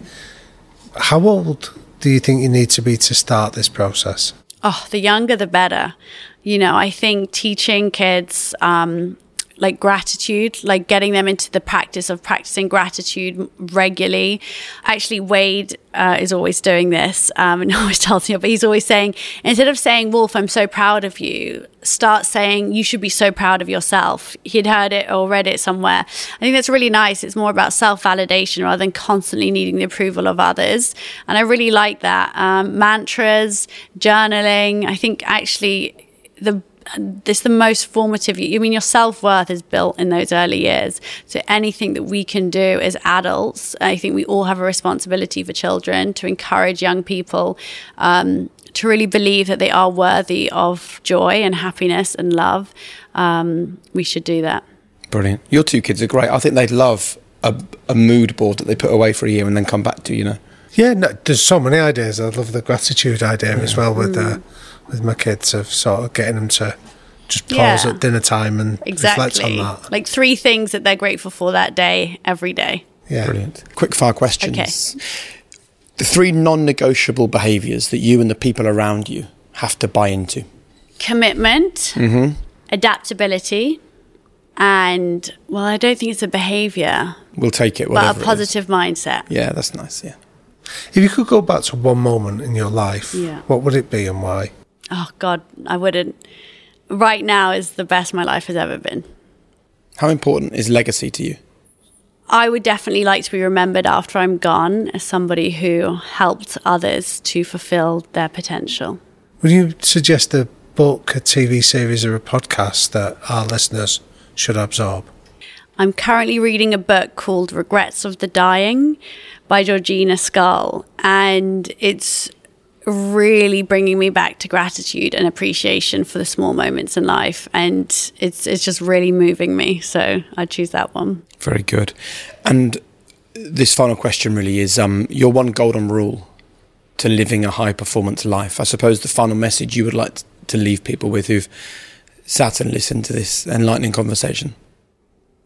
How old do you think you need to be to start this process? oh the younger the better. You know i think teaching kids um like gratitude like getting them into the practice of practicing gratitude regularly. Actually wade uh, is always doing this um, and always tells me but he's always saying instead of saying wolf i'm so proud of you start saying you should be so proud of yourself. He'd heard it or read it somewhere. I think that's really nice. It's more about self-validation rather than constantly needing the approval of others. And i really like that. Um, mantras journaling. I think actually the it's the most formative i mean your self-worth is built in those early years so anything that we can do as adults i think we all have a responsibility for children to encourage young people um, to really believe that they are worthy of joy and happiness and love um, we should do that Brilliant. Your two kids are great. I think they'd love a, a mood board that they put away for a year and then come back to, you know. Yeah, no, there's so many ideas. I love the gratitude idea as well with uh, with my kids of sort of getting them to just pause Yeah. at dinner time and reflect on exactly that. like three things that they're grateful for that day every day Yeah. Brilliant. Quick fire questions. Okay. The three non negotiable behaviours that you and the people around you have to buy into. commitment, mm-hmm. adaptability, and well, I don't think it's a behavior, We'll take it. but a it is. positive mindset. Yeah, that's nice. Yeah. If you could go back to one moment in your life, Yeah. what would it be and why? Oh God, I wouldn't. Right now is the best my life has ever been. How important is legacy to you? I would definitely like to be remembered after I'm gone as somebody who helped others to fulfill their potential. Would you suggest a book, a TV series, or a podcast that our listeners should absorb? I'm currently reading a book called Regrets of the Dying by Georgina Scull, and it's really bringing me back to gratitude and appreciation for the small moments in life, and it's it's just really moving me. So I choose that one. Very good. And this final question really is um, your one golden rule to living a high performance life. I suppose the final message you would like to leave people with who've sat and listened to this enlightening conversation?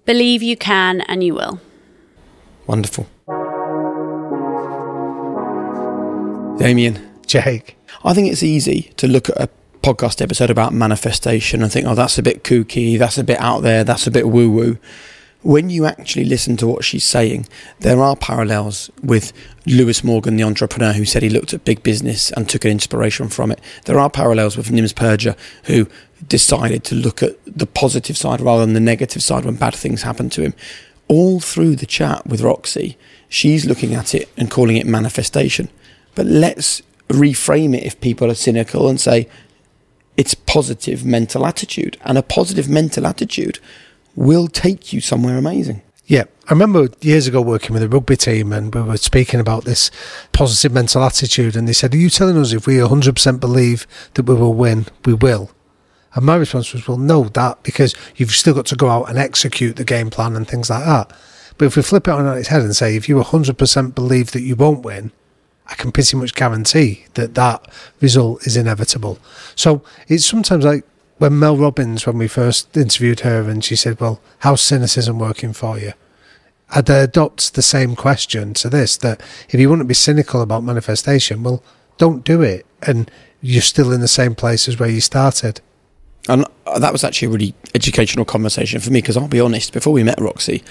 Believe you can and you will. Wonderful. Damian. Jake. I think it's easy to look at a podcast episode about manifestation and think, oh, that's a bit kooky, that's a bit out there, that's a bit woo woo. When you actually listen to what she's saying, there are parallels with Lewis Morgan, the entrepreneur who said he looked at big business and took an inspiration from it. There are parallels with Nims Purja, who decided to look at the positive side rather than the negative side when bad things happen to him. All through the chat with Roxie, she's looking at it and calling it manifestation. But let's reframe it if people are cynical and say it's positive mental attitude. And a positive mental attitude will take you somewhere amazing. Yeah, I remember years ago working with a rugby team and we were speaking about this positive mental attitude. And they said, Are you telling us if we 100% believe that we will win, we will? And my response was, Well, no, that because you've still got to go out and execute the game plan and things like that. But if we flip it on its head and say, If you 100% believe that you won't win, I can pretty much guarantee that that result is inevitable. So it's sometimes like when Mel Robbins, when we first interviewed her, and she said, "Well, how's cynicism working for you?" I'd adopt the same question to this: that if you want to be cynical about manifestation, well, don't do it, and you're still in the same place as where you started. And uh, that was actually a really educational conversation for me because I'll be honest, before we met Roxie,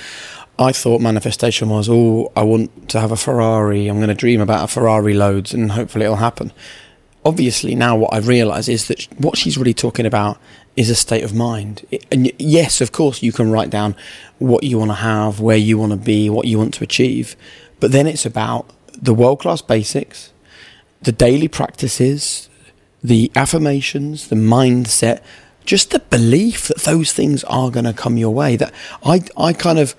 I thought manifestation was, oh, I want to have a Ferrari. I'm going to dream about a Ferrari loads and hopefully it'll happen obviously now what I realise is that what she's really talking about is a state of mind. And yes, of course, you can write down what you want to have, where you want to be, what you want to achieve. But then it's about the world class basics, the daily practices, the affirmations, the mindset, just the belief that those things are going to come your way. That I, I kind of,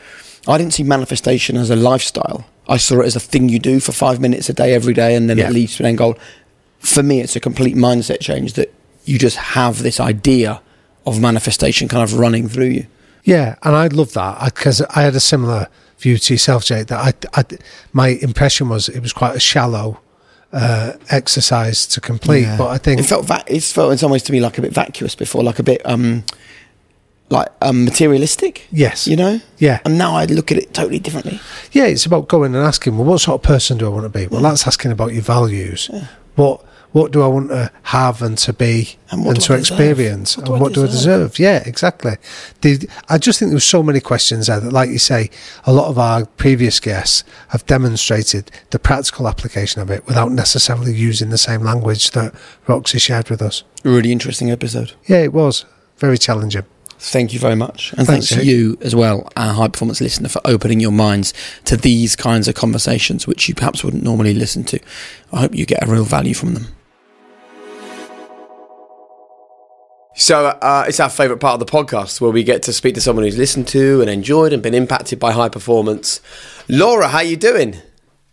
I didn't see manifestation as a lifestyle. I saw it as a thing you do for five minutes a day every day, and then yeah. it leads to an end goal for me, it's a complete mindset change that you just have this idea of manifestation kind of running through you. Yeah, and I love that because I, I, had a similar view to yourself, Jake. That I, I, my impression was it was quite a shallow uh, exercise to complete, yeah. but I think it felt va- it felt in some ways to me like a bit vacuous before, like a bit um, like um, materialistic. Yes, you know. Yeah, and now I look at it totally differently. Yeah, it's about going and asking, well, what sort of person do I want to be? Well, yeah. that's asking about your values. Yeah. What what do I want to have and to be and, and to experience what and what do I deserve? Yeah, exactly. The, I just think there were so many questions there that, like you say, a lot of our previous guests have demonstrated the practical application of it without necessarily using the same language that Roxie shared with us. really interesting episode. Yeah, it was very challenging. Thank you very much. And thanks, thanks to you as well, our high performance listener, for opening your minds to these kinds of conversations, which you perhaps wouldn't normally listen to. I hope you get a real value from them. So uh, it's our favourite part of the podcast where we get to speak to someone who's listened to and enjoyed and been impacted by high performance. Laura, how are you doing?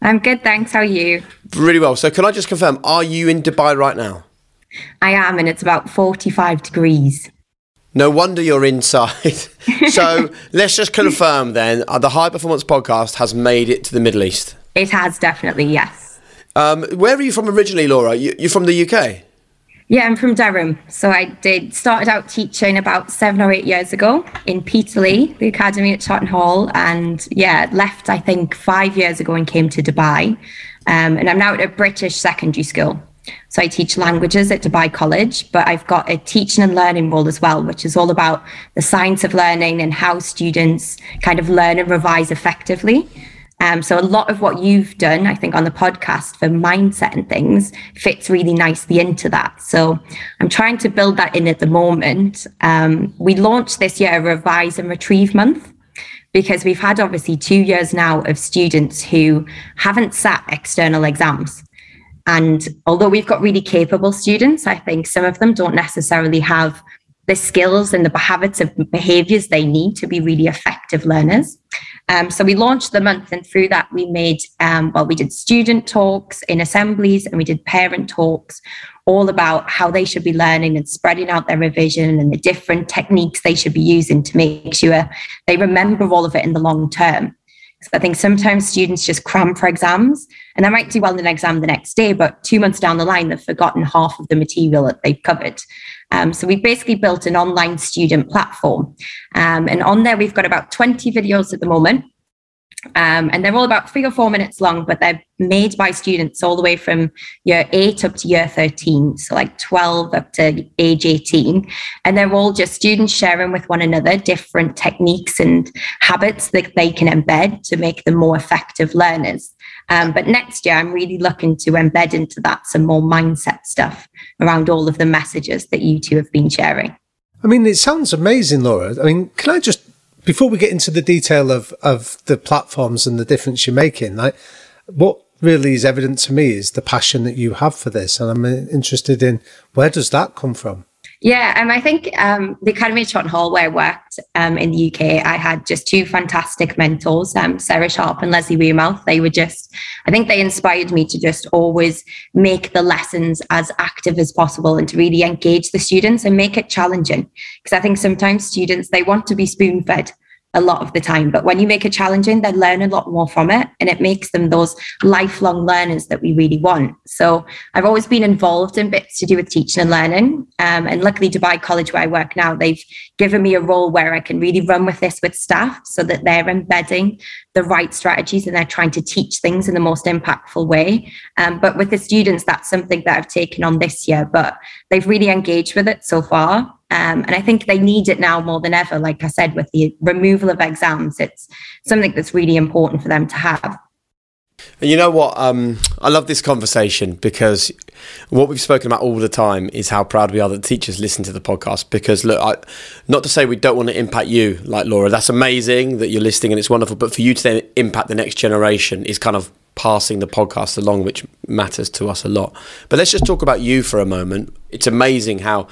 I'm good, thanks. How are you? Really well. So can I just confirm, are you in Dubai right now? I am, and it's about 45 degrees. No wonder you're inside. so let's just confirm then, uh, the High Performance Podcast has made it to the Middle East. It has definitely, yes. Um, where are you from originally, Laura? You, you're from the UK? Yeah, I'm from Durham. So I did started out teaching about seven or eight years ago in Peterlee, the academy at Shotton Hall, and yeah, left I think five years ago and came to Dubai. Um, and I'm now at a British secondary school. So I teach languages at Dubai College, but I've got a teaching and learning role as well, which is all about the science of learning and how students kind of learn and revise effectively. Um, so a lot of what you've done, I think, on the podcast for mindset and things fits really nicely into that. So I'm trying to build that in at the moment. Um, we launched this year a Revise and Retrieve Month because we've had obviously two years now of students who haven't sat external exams. And although we've got really capable students, I think some of them don't necessarily have the skills and the habits of behaviors they need to be really effective learners. Um, so we launched the month, and through that, we made, um, well, we did student talks in assemblies and we did parent talks all about how they should be learning and spreading out their revision and the different techniques they should be using to make sure they remember all of it in the long term. I think sometimes students just cram for exams and they might do well in an exam the next day, but two months down the line, they've forgotten half of the material that they've covered. Um, so we've basically built an online student platform. Um, and on there, we've got about 20 videos at the moment. Um, and they're all about three or four minutes long, but they're made by students all the way from year eight up to year 13. So, like 12 up to age 18. And they're all just students sharing with one another different techniques and habits that they can embed to make them more effective learners. Um, but next year, I'm really looking to embed into that some more mindset stuff around all of the messages that you two have been sharing. I mean, it sounds amazing, Laura. I mean, can I just before we get into the detail of, of the platforms and the difference you're making, like what really is evident to me is the passion that you have for this. And I'm uh, interested in where does that come from? Yeah, um, I think um, the Academy of Shotton Hall, where I worked um, in the UK, I had just two fantastic mentors, um, Sarah Sharp and Leslie Wearmouth. They were just, I think they inspired me to just always make the lessons as active as possible and to really engage the students and make it challenging. Because I think sometimes students, they want to be spoon fed a lot of the time. But when you make it challenging, they learn a lot more from it and it makes them those lifelong learners that we really want. So I've always been involved in bits to do with teaching and learning. Um, and luckily, Dubai College, where I work now, they've given me a role where I can really run with this with staff so that they're embedding the right strategies and they're trying to teach things in the most impactful way. Um, but with the students, that's something that I've taken on this year, but they've really engaged with it so far. Um, and I think they need it now more than ever. Like I said, with the removal of exams, it's something that's really important for them to have. And you know what? Um, I love this conversation because what we've spoken about all the time is how proud we are that teachers listen to the podcast. Because look, I, not to say we don't want to impact you, like Laura. That's amazing that you're listening and it's wonderful. But for you to then impact the next generation is kind of passing the podcast along, which matters to us a lot. But let's just talk about you for a moment. It's amazing how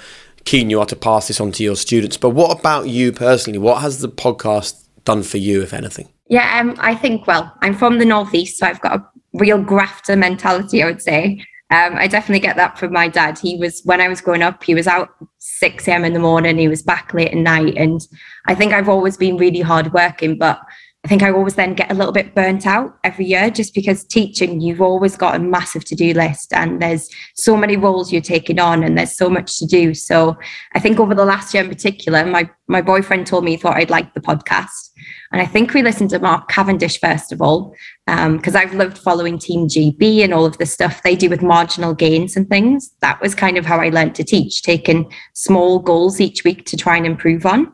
keen you are to pass this on to your students. But what about you personally? What has the podcast done for you, if anything? Yeah, um, I think, well, I'm from the Northeast, so I've got a real grafter mentality, I would say. Um, I definitely get that from my dad. He was, when I was growing up, he was out 6 a.m. in the morning, he was back late at night. And I think I've always been really hardworking, but I think I always then get a little bit burnt out every year just because teaching, you've always got a massive to do list and there's so many roles you're taking on and there's so much to do. So I think over the last year in particular, my, my boyfriend told me he thought I'd like the podcast. And I think we listened to Mark Cavendish first of all, because um, I've loved following Team GB and all of the stuff they do with marginal gains and things. That was kind of how I learned to teach, taking small goals each week to try and improve on.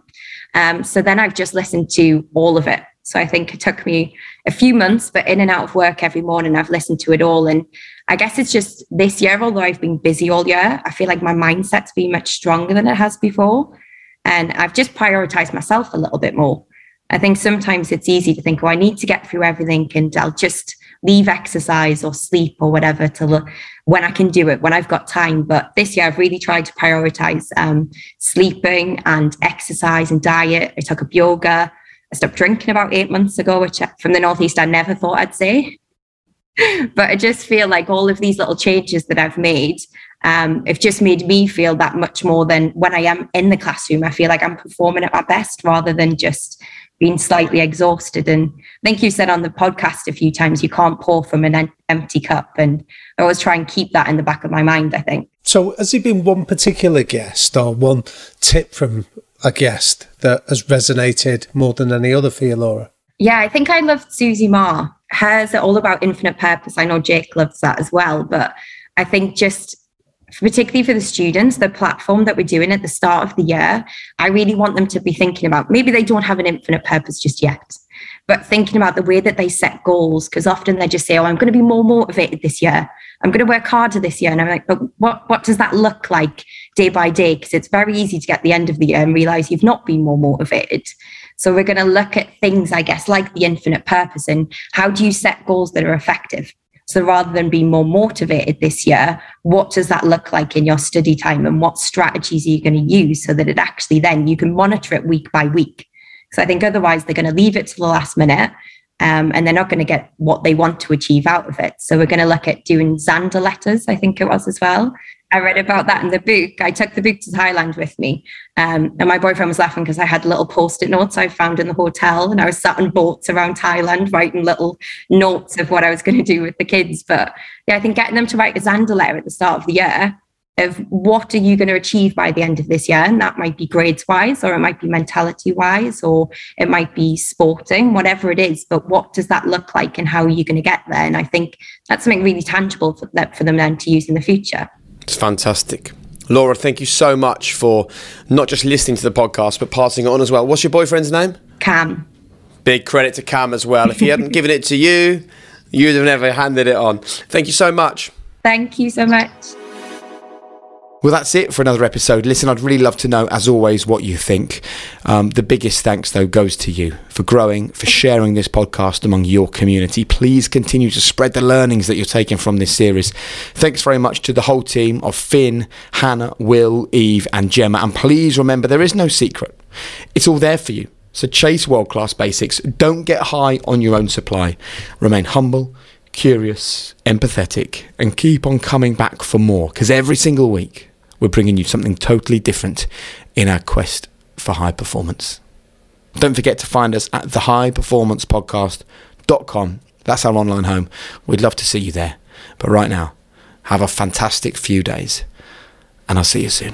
Um, so then I've just listened to all of it so I think it took me a few months, but in and out of work every morning, I've listened to it all. And I guess it's just this year, although I've been busy all year, I feel like my mindset's been much stronger than it has before. And I've just prioritized myself a little bit more. I think sometimes it's easy to think, oh, I need to get through everything and I'll just leave exercise or sleep or whatever to look when I can do it, when I've got time. But this year, I've really tried to prioritize um, sleeping and exercise and diet. I took up yoga. I stopped drinking about eight months ago, which from the Northeast I never thought I'd say. but I just feel like all of these little changes that I've made um, have just made me feel that much more than when I am in the classroom. I feel like I'm performing at my best rather than just being slightly exhausted. And I think you said on the podcast a few times, you can't pour from an empty cup. And I always try and keep that in the back of my mind, I think. So, has there been one particular guest or one tip from a guest that has resonated more than any other for you, Laura? Yeah, I think I loved Susie Ma. Hers are all about infinite purpose. I know Jake loves that as well, but I think just particularly for the students, the platform that we're doing at the start of the year, I really want them to be thinking about maybe they don't have an infinite purpose just yet, but thinking about the way that they set goals. Because often they just say, Oh, I'm going to be more motivated this year. I'm going to work harder this year. And I'm like, But what, what does that look like day by day? Because it's very easy to get the end of the year and realize you've not been more motivated. So we're going to look at things, I guess, like the infinite purpose and how do you set goals that are effective? So rather than being more motivated this year, what does that look like in your study time and what strategies are you going to use so that it actually then you can monitor it week by week? So I think otherwise they're going to leave it to the last minute um, and they're not going to get what they want to achieve out of it. So we're going to look at doing Zander letters, I think it was as well. I read about that in the book. I took the book to Thailand with me. Um, and my boyfriend was laughing because I had little post it notes I found in the hotel. And I was sat on boats around Thailand writing little notes of what I was going to do with the kids. But yeah, I think getting them to write a Zander letter at the start of the year of what are you going to achieve by the end of this year? And that might be grades wise, or it might be mentality wise, or it might be sporting, whatever it is. But what does that look like and how are you going to get there? And I think that's something really tangible for, for them then to use in the future. It's fantastic. Laura, thank you so much for not just listening to the podcast, but passing it on as well. What's your boyfriend's name? Cam. Big credit to Cam as well. If he hadn't given it to you, you'd have never handed it on. Thank you so much. Thank you so much. Well, that's it for another episode. Listen, I'd really love to know, as always, what you think. Um, the biggest thanks, though, goes to you for growing, for sharing this podcast among your community. Please continue to spread the learnings that you're taking from this series. Thanks very much to the whole team of Finn, Hannah, Will, Eve, and Gemma. And please remember, there is no secret, it's all there for you. So chase world class basics. Don't get high on your own supply. Remain humble curious, empathetic, and keep on coming back for more because every single week we're bringing you something totally different in our quest for high performance. Don't forget to find us at thehighperformancepodcast.com. That's our online home. We'd love to see you there. But right now, have a fantastic few days, and I'll see you soon.